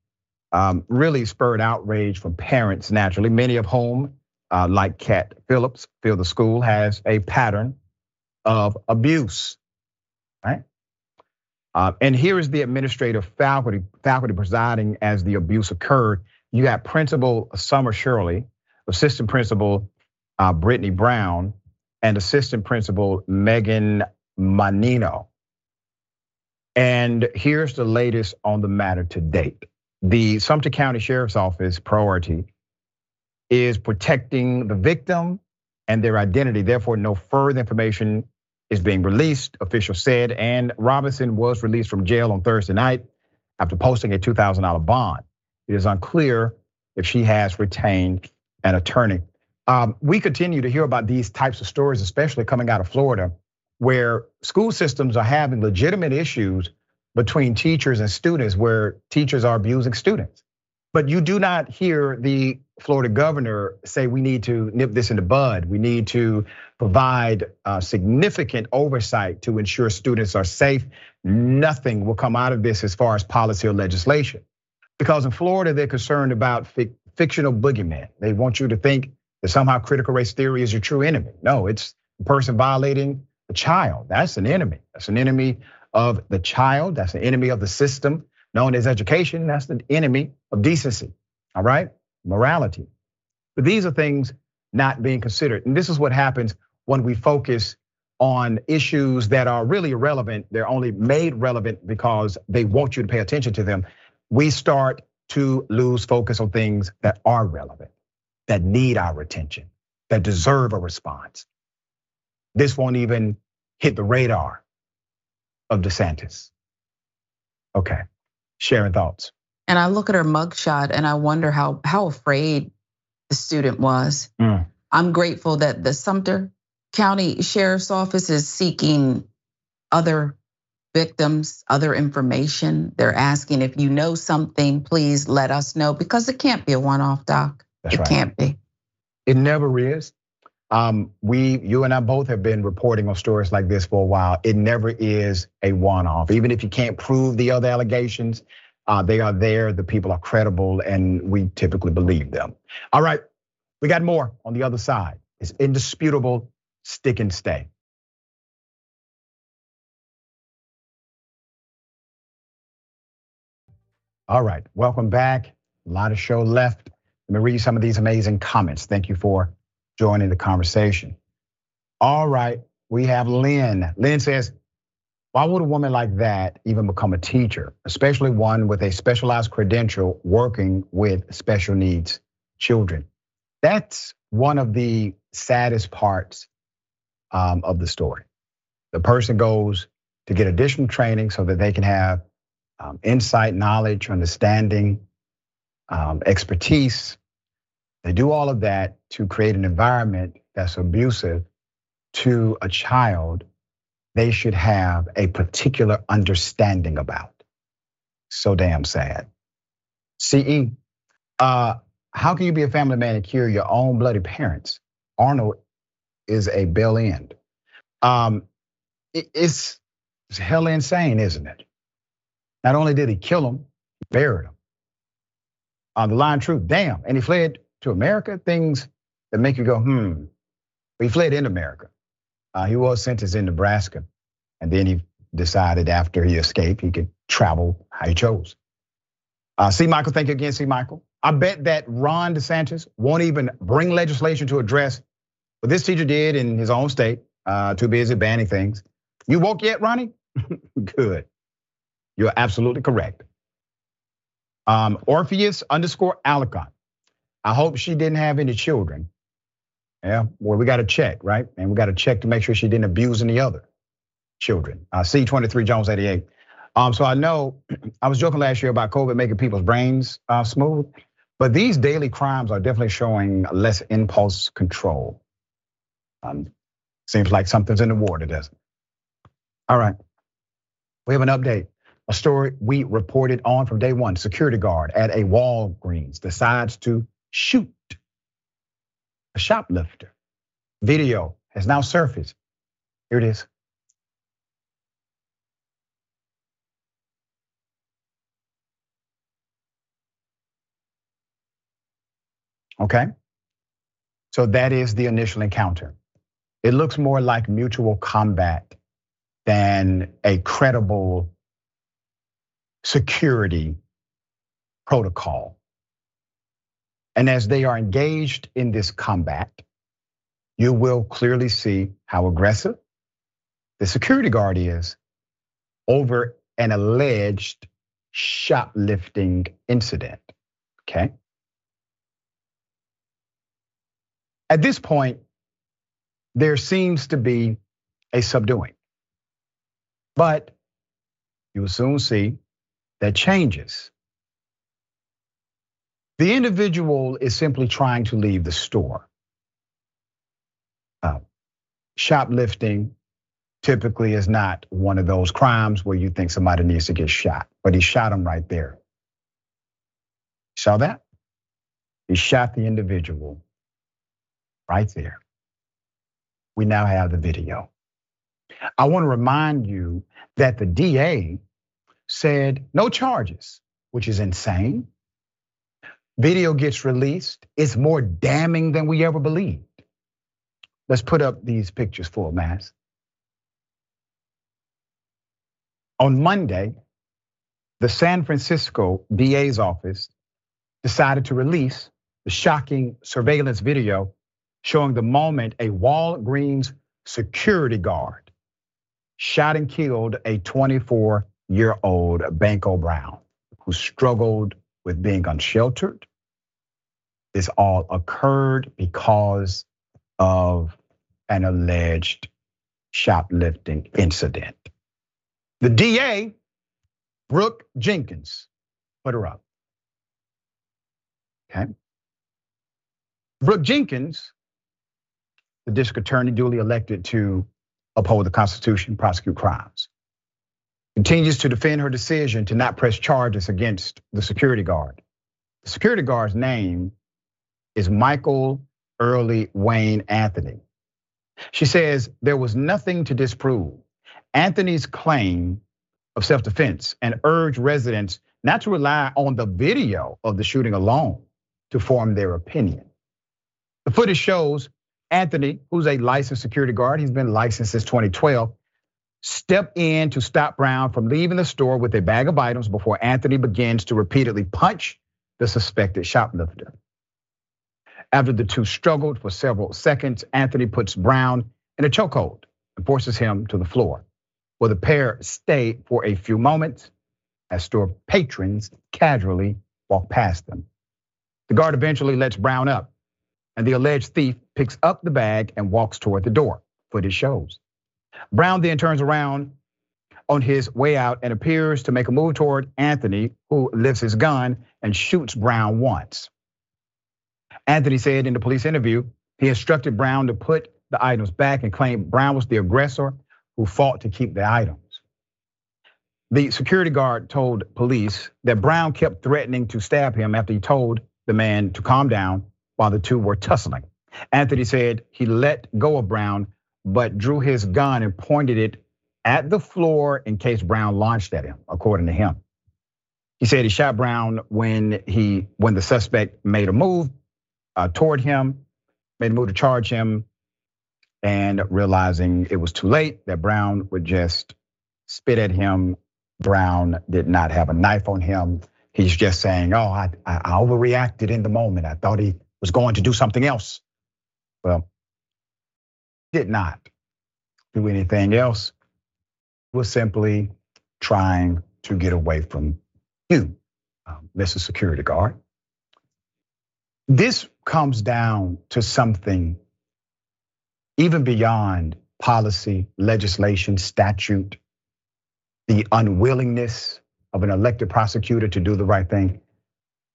um, really spurred outrage from parents naturally, many of whom, uh, like Cat Phillips, feel the school has a pattern of abuse, right? And here is the administrative faculty, faculty presiding as the abuse occurred. You got Principal Summer Shirley, Assistant Principal Brittany Brown, and Assistant Principal Megan Manino. And here's the latest on the matter to date. The Sumter County Sheriff's Office priority is protecting the victim and their identity. Therefore, no further information is being released, officials said. And Robinson was released from jail on Thursday night after posting a $2,000 bond. It is unclear if she has retained an attorney. Um, we continue to hear about these types of stories, especially coming out of Florida, where school systems are having legitimate issues between teachers and students, where teachers are abusing students. But you do not hear the Florida governor say we need to nip this in the bud. We need to provide uh, significant oversight to ensure students are safe. Nothing will come out of this as far as policy or legislation. Because in Florida, they're concerned about fictional boogeyman. They want you to think that somehow critical race theory is your true enemy. No, it's a person violating a child. That's an enemy. That's an enemy of the child. That's an enemy of the system known as education. That's the enemy of decency. All right, morality. But these are things not being considered. And this is what happens when we focus on issues that are really irrelevant. They're only made relevant because they want you to pay attention to them. We start to lose focus on things that are relevant, that need our attention, that deserve a response. This won't even hit the radar of DeSantis. Okay, sharing thoughts. And I look at her mugshot and I wonder how how afraid the student was. Mm. I'm grateful that the Sumter County Sheriff's Office is seeking other victims, other information. They're asking if you know something, please let us know because it can't be a one-off, Doc. That's it right. can't be. It never is. Um, we, you and I both have been reporting on stories like this for a while. It never is a one-off. Even if you can't prove the other allegations, Uh, they are there. The people are credible, and we typically believe them. All right, we got more on the other side. It's indisputable. Stick and stay. All right, welcome back. A lot of show left. Let me read some of these amazing comments. Thank you for joining the conversation. All right, we have Lynn. Lynn says, why would a woman like that even become a teacher, especially one with a specialized credential working with special needs children? That's one of the saddest parts um, of the story. The person goes to get additional training so that they can have um, insight, knowledge, understanding, um, expertise. They do all of that to create an environment that's abusive to a child they should have a particular understanding about. So damn sad. CE, uh, how can you be a family man and cure your own bloody parents? Arnold is a bell end. Um, it's, it's hell insane, isn't it? Not only did he kill him, he buried him. On the line truth, damn. And he fled to America, things that make you go, hmm. He fled in America. Uh, he was sentenced in Nebraska. And then he decided after he escaped, he could travel how he chose. Uh, see, Michael, thank you again, see, Michael. I bet that Ron DeSantis won't even bring legislation to address what this teacher did in his own state. Uh, too busy banning things. You woke yet, Ronnie? *laughs* Good. You're absolutely correct. Um, Orpheus underscore Alicon. I hope she didn't have any children. Yeah, well, we got to check, right? And we got to check to make sure she didn't abuse any other children. Uh, C23 Jones 88. Um, so I know *clears throat* I was joking last year about COVID making people's brains uh, smooth, but these daily crimes are definitely showing less impulse control. Um, seems like something's in the water, doesn't it? All right. We have an update. A story we reported on from day one. Security guard at a Walgreens decides to shoot a shoplifter. Video has now surfaced. Here it is. Okay. So that is the initial encounter. It looks more like mutual combat than a credible security protocol. And as they are engaged in this combat, you will clearly see how aggressive the security guard is over an alleged shoplifting incident. Okay. At this point, there seems to be a subduing. But you will soon see that changes. The individual is simply trying to leave the store. Uh, shoplifting typically is not one of those crimes where you think somebody needs to get shot, but he shot him right there. Saw that? He shot the individual right there. We now have the video. I want to remind you that the DA said no charges, which is insane. Video gets released. It's more damning than we ever believed. Let's put up these pictures full mass. On Monday, the San Francisco DA's office decided to release the shocking surveillance video showing the moment a Walgreens security guard shot and killed a 24 year old Banko Brown who struggled with being unsheltered. This all occurred because of an alleged shoplifting incident. The DA, Brooke Jenkins, put her up. Okay. Brooke Jenkins the district attorney duly elected to uphold the Constitution, prosecute crimes. Continues to defend her decision to not press charges against the security guard. The security guard's name is Michael Early Wayne Anthony. She says there was nothing to disprove Anthony's claim of self defense and urged residents not to rely on the video of the shooting alone to form their opinion. The footage shows Anthony, who's a licensed security guard, he's been licensed since 2012, step in to stop Brown from leaving the store with a bag of items before Anthony begins to repeatedly punch the suspected shoplifter. After the two struggled for several seconds, Anthony puts Brown in a chokehold and forces him to the floor, where the pair stay for a few moments as store patrons casually walk past them. The guard eventually lets Brown up, and the alleged thief picks up the bag and walks toward the door. Footage shows. Brown then turns around on his way out and appears to make a move toward Anthony, who lifts his gun and shoots Brown once. Anthony said in the police interview, he instructed Brown to put the items back and claimed Brown was the aggressor who fought to keep the items. The security guard told police that Brown kept threatening to stab him after he told the man to calm down while the two were tussling. Anthony said he let go of Brown but drew his gun and pointed it at the floor in case Brown launched at him, according to him. He said he shot Brown when he when the suspect made a move uh, toward him, made a move to charge him, and realizing it was too late, that Brown would just spit at him. Brown did not have a knife on him. He's just saying, "Oh, I, I overreacted in the moment. I thought he was going to do something else." Well, did not do anything else. Was simply trying to get away from you, um, Mr. Security Guard. This comes down to something even beyond policy, legislation, statute, the unwillingness of an elected prosecutor to do the right thing.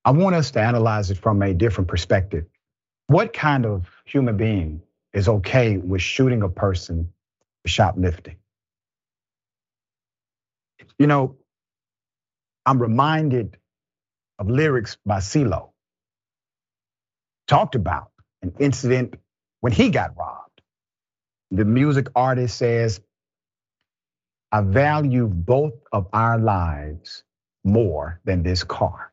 I want us to analyze it from a different perspective. What kind of human being is okay with shooting a person for shoplifting. You know, I'm reminded of lyrics by CeeLo. Talked about an incident when he got robbed. The music artist says, I value both of our lives more than this car.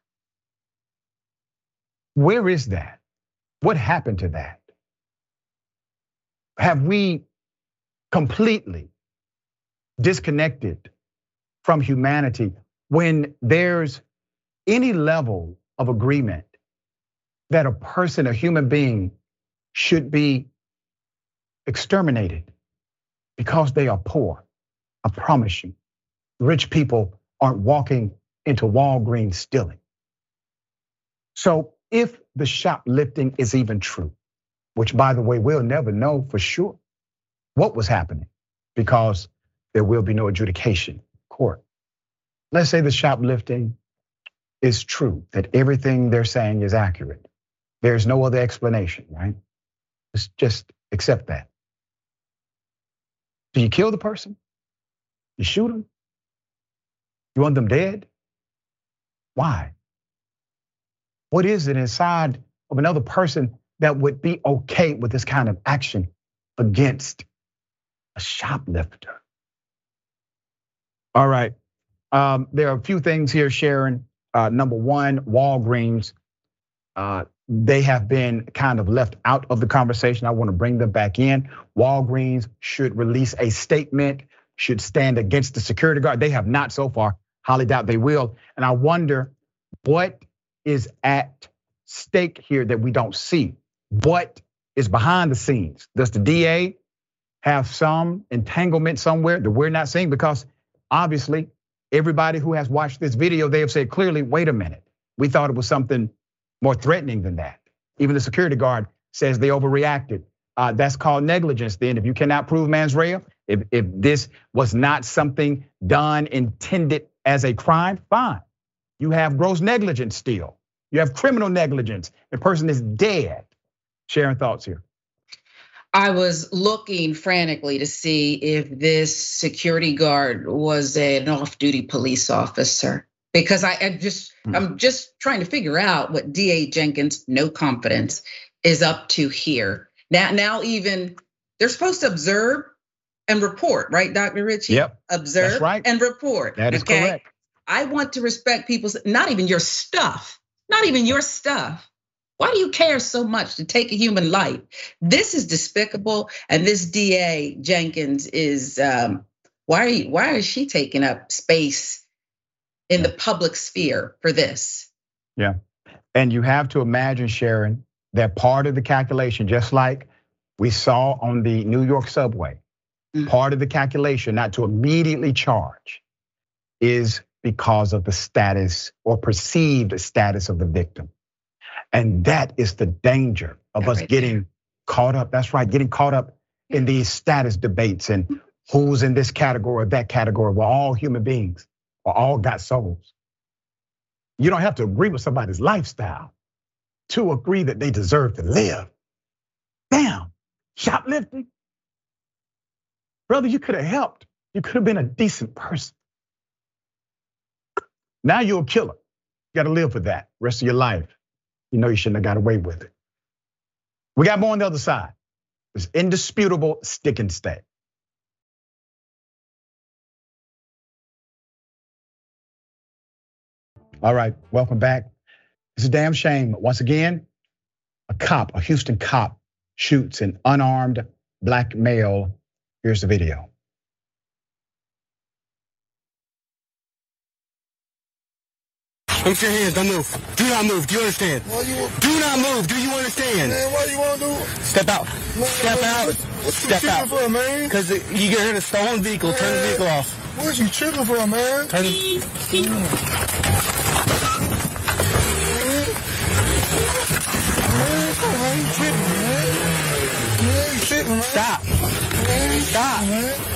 Where is that? What happened to that? Have we completely disconnected from humanity when there's any level of agreement that a person, a human being, should be exterminated because they are poor? I promise you, rich people aren't walking into Walgreens stealing. So if the shoplifting is even true, which by the way, we'll never know for sure what was happening because there will be no adjudication court. Let's say the shoplifting is true, that everything they're saying is accurate. There's no other explanation, right? Just, just accept that. Do you kill the person? You shoot them? You want them dead? Why? What is it inside of another person that would be okay with this kind of action against a shoplifter. All right. Um, there are a few things here, Sharon. Uh, number one, Walgreens. Uh, they have been kind of left out of the conversation. I want to bring them back in. Walgreens should release a statement, should stand against the security guard. They have not so far. Highly doubt they will. And I wonder what is at stake here that we don't see what is behind the scenes. Does the DA have some entanglement somewhere that we're not seeing? Because obviously, everybody who has watched this video, they have said clearly, wait a minute, we thought it was something more threatening than that. Even the security guard says they overreacted. Uh, that's called negligence. Then, if you cannot prove mens rea, if if this was not something done intended as a crime, fine. You have gross negligence still. You have criminal negligence. The person is dead sharing thoughts here. I was looking frantically to see if this security guard was an off-duty police officer because I, I just mm-hmm. I'm just trying to figure out what DA Jenkins, no confidence, is up to here. Now, now even they're supposed to observe and report, right, Dr. Richey? Yep. Observe right. and report. That is okay? correct. I want to respect people's, not even your stuff, not even your stuff. Why do you care so much to take a human life? This is despicable, and this DA Jenkins is um, Why, why is she taking up space in the public sphere for this? Yeah. And you have to imagine, Sharon, that part of the calculation, just like we saw on the New York subway, mm-hmm. part of the calculation not to immediately charge is because of the status or perceived status of the victim. And that is the danger of us getting caught up. That's right, getting caught up in these status debates and who's in this category or that category. We're all human beings. We're all got souls. You don't have to agree with somebody's lifestyle to agree that they deserve to live. Damn, shoplifting. Brother, you could have helped. You could have been a decent person. Now you're a killer. You gotta live with that rest of your life. You know you shouldn't have got away with it. We got more on the other side. It's indisputable stick and stay. All right, welcome back. It's a damn shame. Once again, a cop, a Houston cop, shoots an unarmed black male. Here's the video. Put your hands, don't move. Do not move. Do you understand? You, do not move. Do you understand? Man, why you want to do? Step out. Step man, out. What, Step out. for, man? Because you get hit a stolen vehicle. Man, turn the vehicle off. What are you tripping for, man? Turn the... Stop. Stop.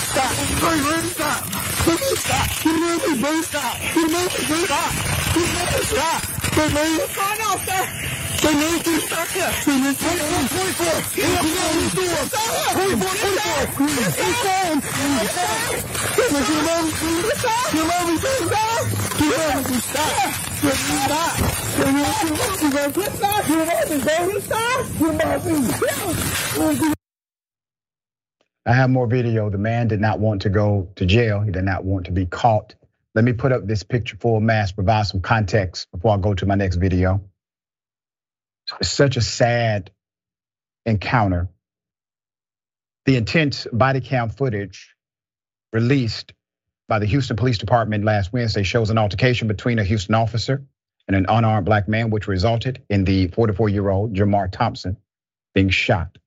Stop. Stop. Stop. Get away from me, bro. Stop. Away from me, Stop. Stop. Stop. What's going on, sir? Moved through Tucker. They moved 24, 24. They moved through 24, 24. It's on. It's on. You love me. You love me. You love me. Stop. Stop. You love me. Stop. You love me, baby. Stop. You love me. I have more video. The man did not want to go to jail. He did not want to be caught. Let me put up this picture full mass, provide some context before I go to my next video It's such a sad encounter. The intense body cam footage released by the Houston Police Department last Wednesday shows an altercation between a Houston officer and an unarmed black man, which resulted in the 44 year old Jamar Thompson being shot,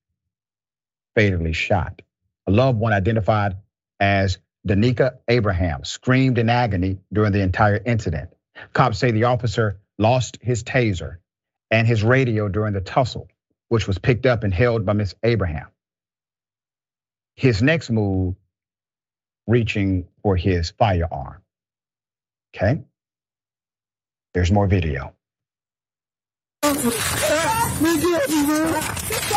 fatally shot. A loved one identified as Danica Abraham screamed in agony during the entire incident. Cops say the officer lost his taser and his radio during the tussle, which was picked up and held by Miss Abraham. His next move, reaching for his firearm. Okay? There's more video.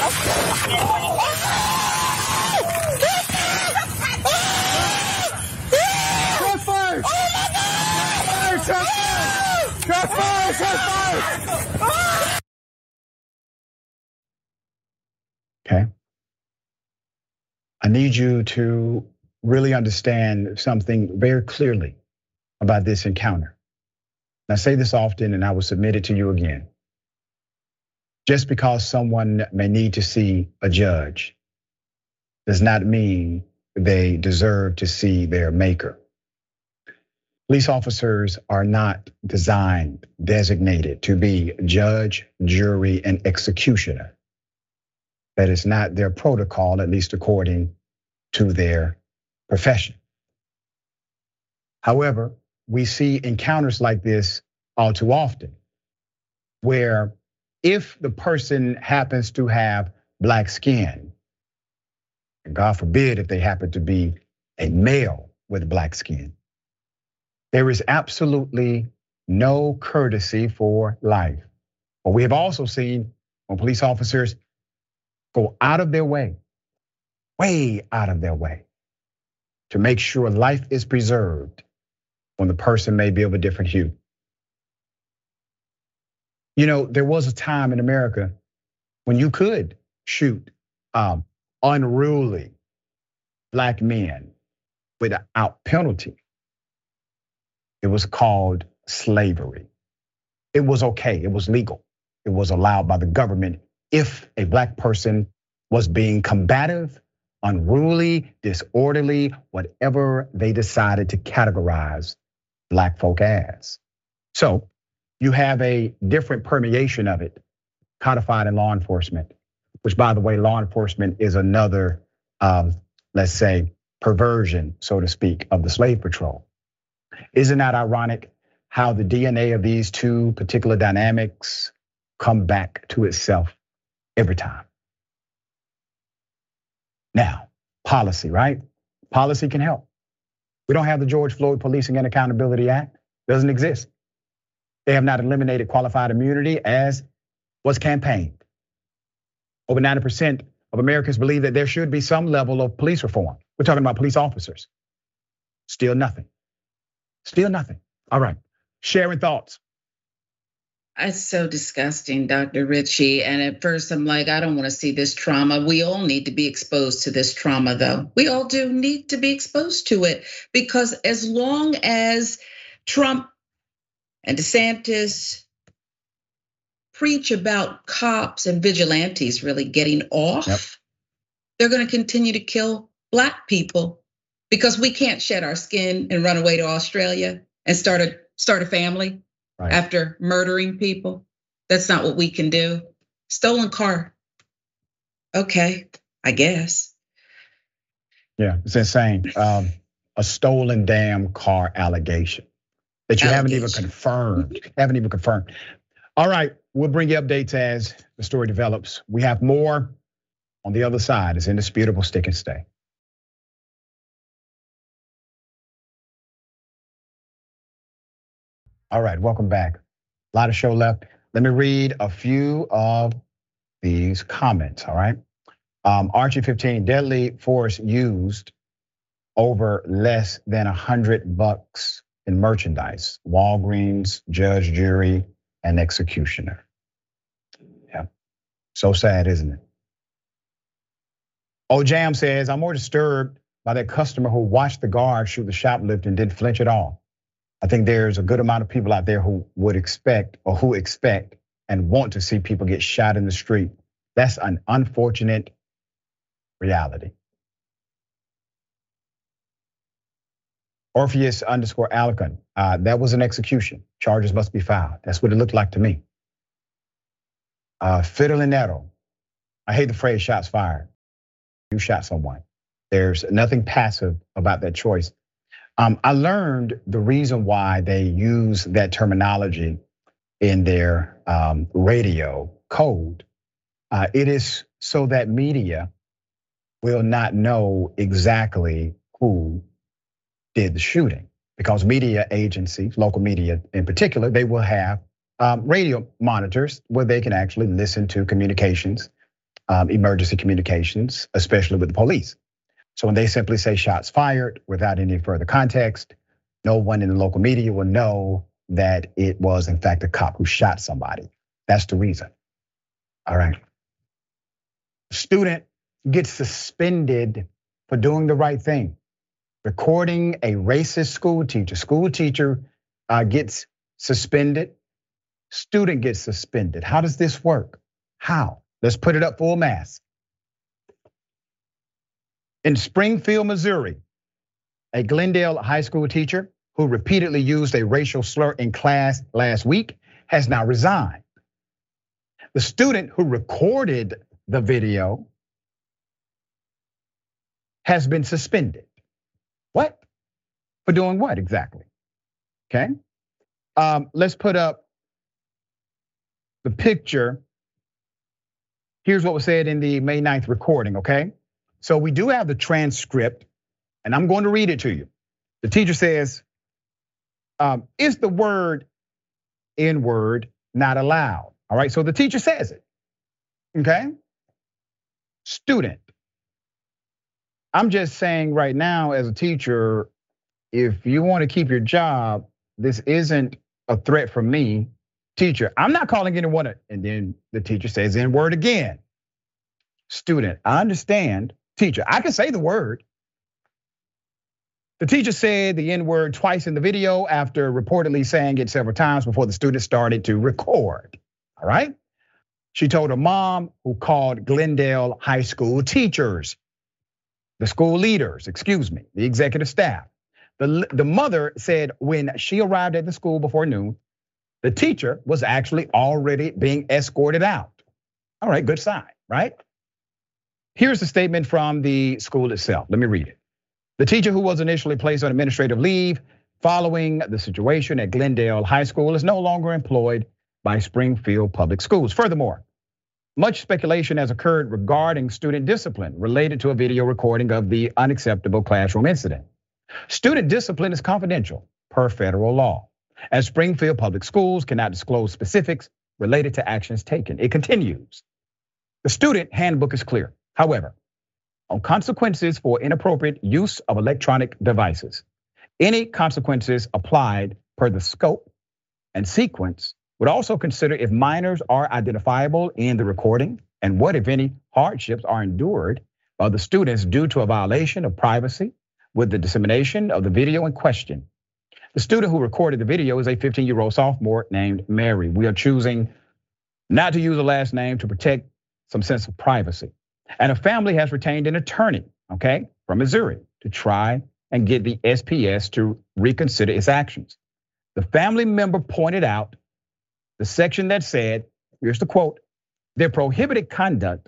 Fire! Oh fire! Fire! Fire! Okay. I need you to really understand something very clearly about this encounter. And I say this often, and I will submit it to you again. Just because someone may need to see a judge does not mean they deserve to see their maker. Police officers are not designed, designated to be judge, jury, and executioner. That is not their protocol, at least according to their profession. However, we see encounters like this all too often, where if the person happens to have black skin, and God forbid if they happen to be a male with black skin, there is absolutely no courtesy for life. But we have also seen when police officers go out of their way, way out of their way, to make sure life is preserved when the person may be of a different hue. You know, there was a time in America when you could shoot um, unruly black men without penalty. It was called slavery. It was okay, it was legal, it was allowed by the government if a black person was being combative, unruly, disorderly, whatever they decided to categorize black folk as. So you have a different permeation of it codified in law enforcement, which by the way, law enforcement is another, um, let's say, perversion, so to speak, of the slave patrol. Isn't that ironic how the DNA of these two particular dynamics come back to itself every time? Now, policy, right? Policy can help. We don't have the George Floyd Policing and Accountability Act, doesn't exist. They have not eliminated qualified immunity as was campaigned. Over 90% of Americans believe that there should be some level of police reform. We're talking about police officers. Still nothing. Still nothing. All right. Sharing thoughts. It's so disgusting, Dr. Richey. And at first, I'm like, I don't want to see this trauma. We all need to be exposed to this trauma, though. We all do need to be exposed to it because as long as Trump and DeSantis preach about cops and vigilantes really getting off, yep. they're going to continue to kill black people because we can't shed our skin and run away to Australia and start a start a family right. after murdering people. That's not what we can do. Stolen car. Okay, I guess. Yeah, it's insane. Um, a stolen damn car allegation that you haven't even confirmed. haven't even confirmed. All right, we'll bring you updates as the story develops. We have more on the other side. It's indisputable. Stick and stay. All right, welcome back. A lot of show left. Let me read a few of these comments. All right. Um, Archie 15, deadly force used over less than a hundred bucks in merchandise. Walgreens, judge, jury, and executioner. Yeah. So sad, isn't it? Oh, Jam says, I'm more disturbed by that customer who watched the guard shoot the shoplifter and didn't flinch at all. I think there's a good amount of people out there who would expect or who expect and want to see people get shot in the street. That's an unfortunate reality. Orpheus underscore Alcon, uh, that was an execution. Charges must be filed. That's what it looked like to me. Uh, Fidelinero, I hate the phrase shots fired. You shot someone. There's nothing passive about that choice. Um, I learned the reason why they use that terminology in their um, radio code. Uh, it is so that media will not know exactly who did the shooting because media agencies, local media in particular, they will have um, radio monitors where they can actually listen to communications, um, emergency communications, especially with the police. So when they simply say shots fired without any further context, no one in the local media will know that it was in fact a cop who shot somebody. That's the reason. All right. Student gets suspended for doing the right thing. Recording a racist school teacher. School teacher uh, gets suspended. Student gets suspended. How does this work? How? Let's put it up full mass. In Springfield, Missouri, a Glendale high school teacher who repeatedly used a racial slur in class last week has now resigned. The student who recorded the video has been suspended. What? For doing what exactly? Okay. Um, let's put up the picture. Here's what was said in the May 9th recording, okay? So we do have the transcript, and I'm going to read it to you. The teacher says, um, Is the word N word not allowed. All right, so the teacher says it. Okay? Student. I'm just saying right now, as a teacher, if you want to keep your job, this isn't a threat from me, teacher. I'm not calling anyone, a, and then the teacher says N word again. Student, I understand. Teacher, I can say the word. The teacher said the N word twice in the video after reportedly saying it several times before the student started to record. All right. She told her mom, who called Glendale High School teachers, the school leaders, excuse me, the executive staff. The, the mother said when she arrived at the school before noon, the teacher was actually already being escorted out. All right, good sign, right? Here's a statement from the school itself. Let me read it. The teacher who was initially placed on administrative leave following the situation at Glendale High School is no longer employed by Springfield Public Schools. Furthermore, much speculation has occurred regarding student discipline related to a video recording of the unacceptable classroom incident. Student discipline is confidential per federal law, as Springfield Public Schools cannot disclose specifics related to actions taken. It continues. The student handbook is clear. However, on consequences for inappropriate use of electronic devices. Any consequences applied per the scope and sequence would also consider if minors are identifiable in the recording and what, if any, hardships are endured by the students due to a violation of privacy with the dissemination of the video in question. The student who recorded the video is a 15 year old sophomore named Mary. We are choosing not to use a last name to protect some sense of privacy. And a family has retained an attorney, okay, from Missouri to try and get the SPS to reconsider its actions. The family member pointed out the section that said, here's the quote, their prohibited conduct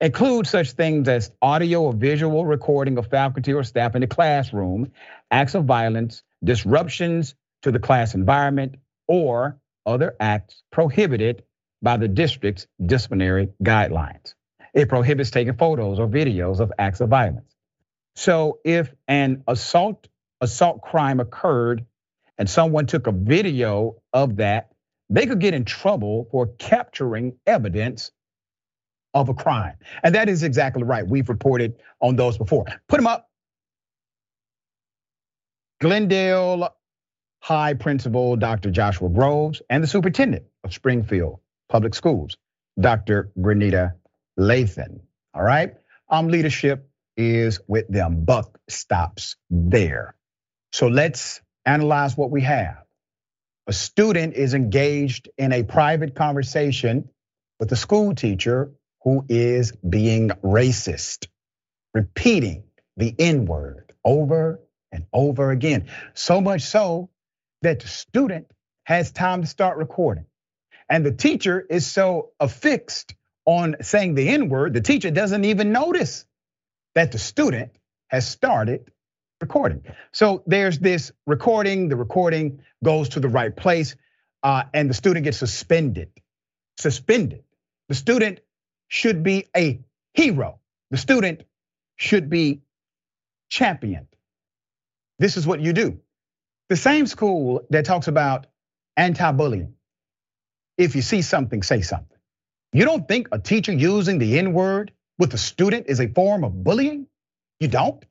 includes such things as audio or visual recording of faculty or staff in the classroom, acts of violence, disruptions to the class environment, or other acts prohibited by the district's disciplinary guidelines. It prohibits taking photos or videos of acts of violence. So if an assault assault crime occurred and someone took a video of that, they could get in trouble for capturing evidence of a crime. And that is exactly right. We've reported on those before. Put them up. Glendale High Principal Dr. Joshua Groves and the Superintendent of Springfield Public Schools, Dr. Grenita Lathan. All right. Um, leadership is with them. Buck stops there. So let's analyze what we have. A student is engaged in a private conversation with a school teacher who is being racist, repeating the N word over and over again. So much so that the student has time to start recording. And the teacher is so affixed on saying the N word, the teacher doesn't even notice that the student has started recording. So there's this recording, the recording goes to the right place, uh, and the student gets suspended. Suspended. The student should be a hero. The student should be championed. This is what you do. The same school that talks about anti bullying. If you see something, say something. You don't think a teacher using the N word with a student is a form of bullying? You don't?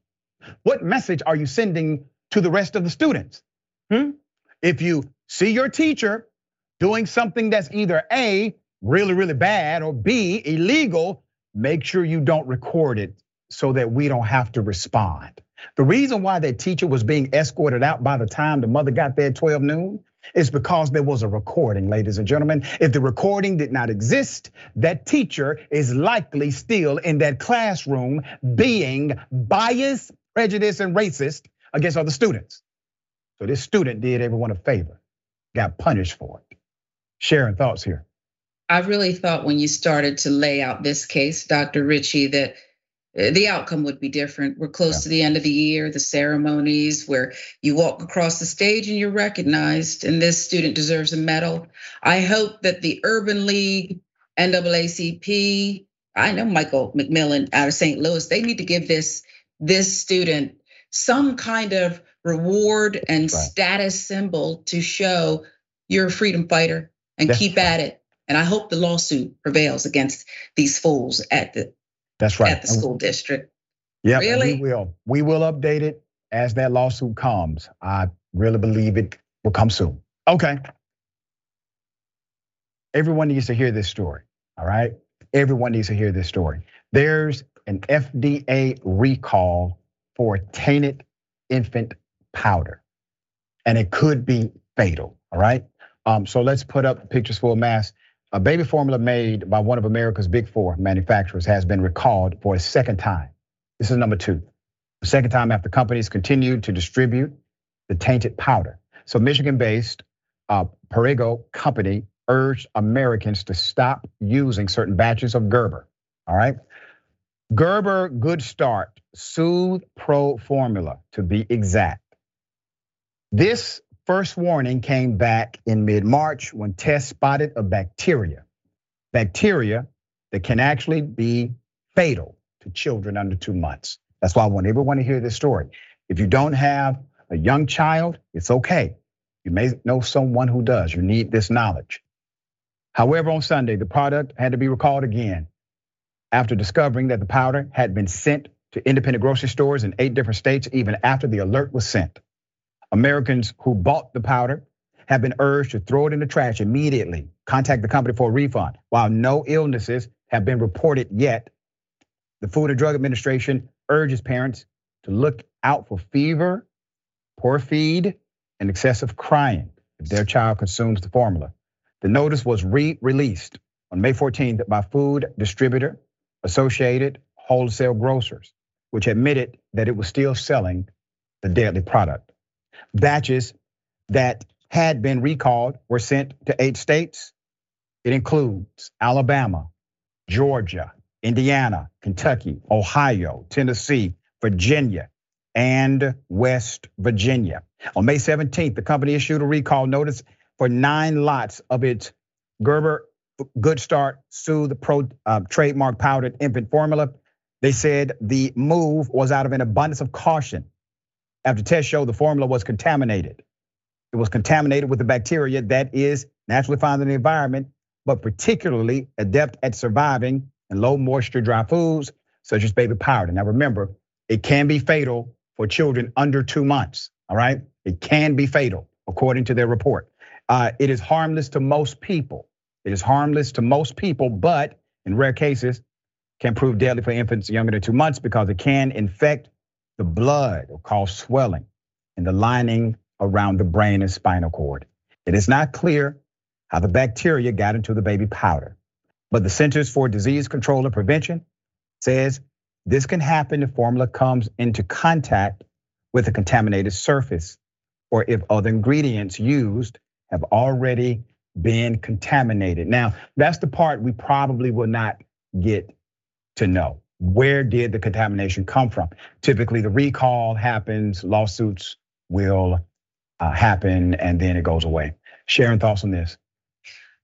What message are you sending to the rest of the students? Hmm? If you see your teacher doing something that's either A, really, really bad, or B, illegal, make sure you don't record it so that we don't have to respond. The reason why that teacher was being escorted out by the time the mother got there at 12 noon is because there was a recording, ladies and gentlemen. If the recording did not exist, that teacher is likely still in that classroom being biased, prejudiced, and racist against other students. So this student did everyone a favor, got punished for it. Sharing thoughts here. I really thought when you started to lay out this case, Dr. Richey, that uh, the outcome would be different. We're close yeah. to the end of the year, the ceremonies where you walk across the stage and you're recognized, and this student deserves a medal. I hope that the Urban League, NAACP, I know Michael McMillan out of St. Louis, they need to give this this student some kind of reward and right. status symbol to show you're a freedom fighter and That's keep at it. And I hope the lawsuit prevails against these fools at the That's right. at the school district. Yeah, Really? we will. We will update it as that lawsuit comes. I really believe it will come soon. Okay. Everyone needs to hear this story. All right. Everyone needs to hear this story. There's an FDA recall for tainted infant powder, and it could be fatal. All right. Um, so let's put up pictures for a mass. A baby formula made by one of America's big four manufacturers has been recalled for a second time. This is number two. The second time after companies continued to distribute the tainted powder. So Michigan-based uh, Perrigo company urged Americans to stop using certain batches of Gerber. All right. Gerber Good Start Soothe Pro formula, to be exact. This first warning came back in mid March when tests spotted a bacteria, bacteria that can actually be fatal to children under two months. That's why I want everyone to hear this story. If you don't have a young child, it's okay. You may know someone who does. You need this knowledge. However, on Sunday, the product had to be recalled again after discovering that the powder had been sent to independent grocery stores in eight different states, even after the alert was sent. Americans who bought the powder have been urged to throw it in the trash immediately, contact the company for a refund. While no illnesses have been reported yet, the Food and Drug Administration urges parents to look out for fever, poor feed, and excessive crying if their child consumes the formula. The notice was re-released on May 14th by food distributor Associated Wholesale Grocers, which admitted that it was still selling the deadly product. Batches that had been recalled were sent to eight states. It includes Alabama, Georgia, Indiana, Kentucky, Ohio, Tennessee, Virginia, and West Virginia. On May 17th, the company issued a recall notice for nine lots of its Gerber Good Start Soothe Pro uh, trademark powdered infant formula. They said the move was out of an abundance of caution after tests showed the formula was contaminated. It was contaminated with the bacteria that is naturally found in the environment, but particularly adept at surviving in low moisture dry foods such as baby powder. Now remember, it can be fatal for children under two months. All right, it can be fatal according to their report. Uh, it is harmless to most people. It is harmless to most people, but in rare cases, can prove deadly for infants younger than two months because it can infect the blood or cause swelling in the lining around the brain and spinal cord. It is not clear how the bacteria got into the baby powder, but the Centers for Disease Control and Prevention says this can happen if formula comes into contact with a contaminated surface or if other ingredients used have already been contaminated. Now, that's the part we probably will not get to know. Where did the contamination come from? Typically, the recall happens, lawsuits will uh, happen, and then it goes away. Sharon, thoughts on this?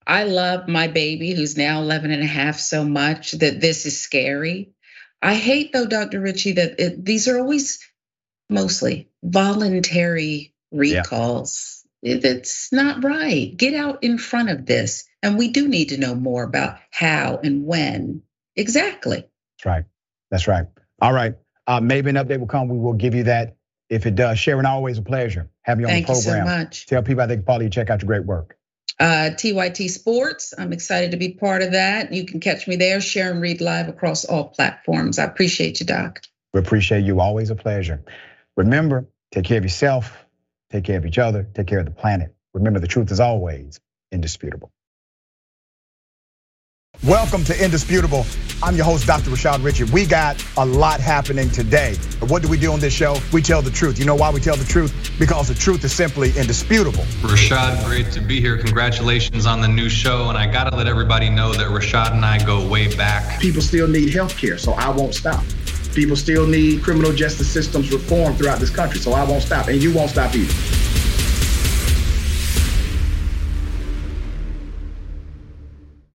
I love my baby who's now 11 and a half so much that this is scary. I hate though, Dr. Richey, that it, these are always mostly voluntary recalls. It- It's not right. Get out in front of this. And we do need to know more about how and when. Exactly. That's right. That's right. All right. Uh, maybe an update will come. We will give you that if it does. Sharon, always a pleasure having you on Thank the you so program. much. Tell people how they can follow you. Check out your great work. Uh, TYT Sports, I'm excited to be part of that. You can catch me there, Sharon Reed Live across all platforms. I appreciate you, Doc. We appreciate you. Always a pleasure. Remember, take care of yourself, take care of each other, take care of the planet. Remember, the truth is always indisputable. Welcome to Indisputable. I'm your host, Dr. Rashad Richey. We got a lot happening today. What do we do on this show? We tell the truth. You know why we tell the truth? Because the truth is simply indisputable. Rashad, great to be here. Congratulations on the new show. And I got to let everybody know that Rashad and I go way back. People still need health care, so I won't stop. People still need criminal justice systems reform throughout this country, so I won't stop. And you won't stop either.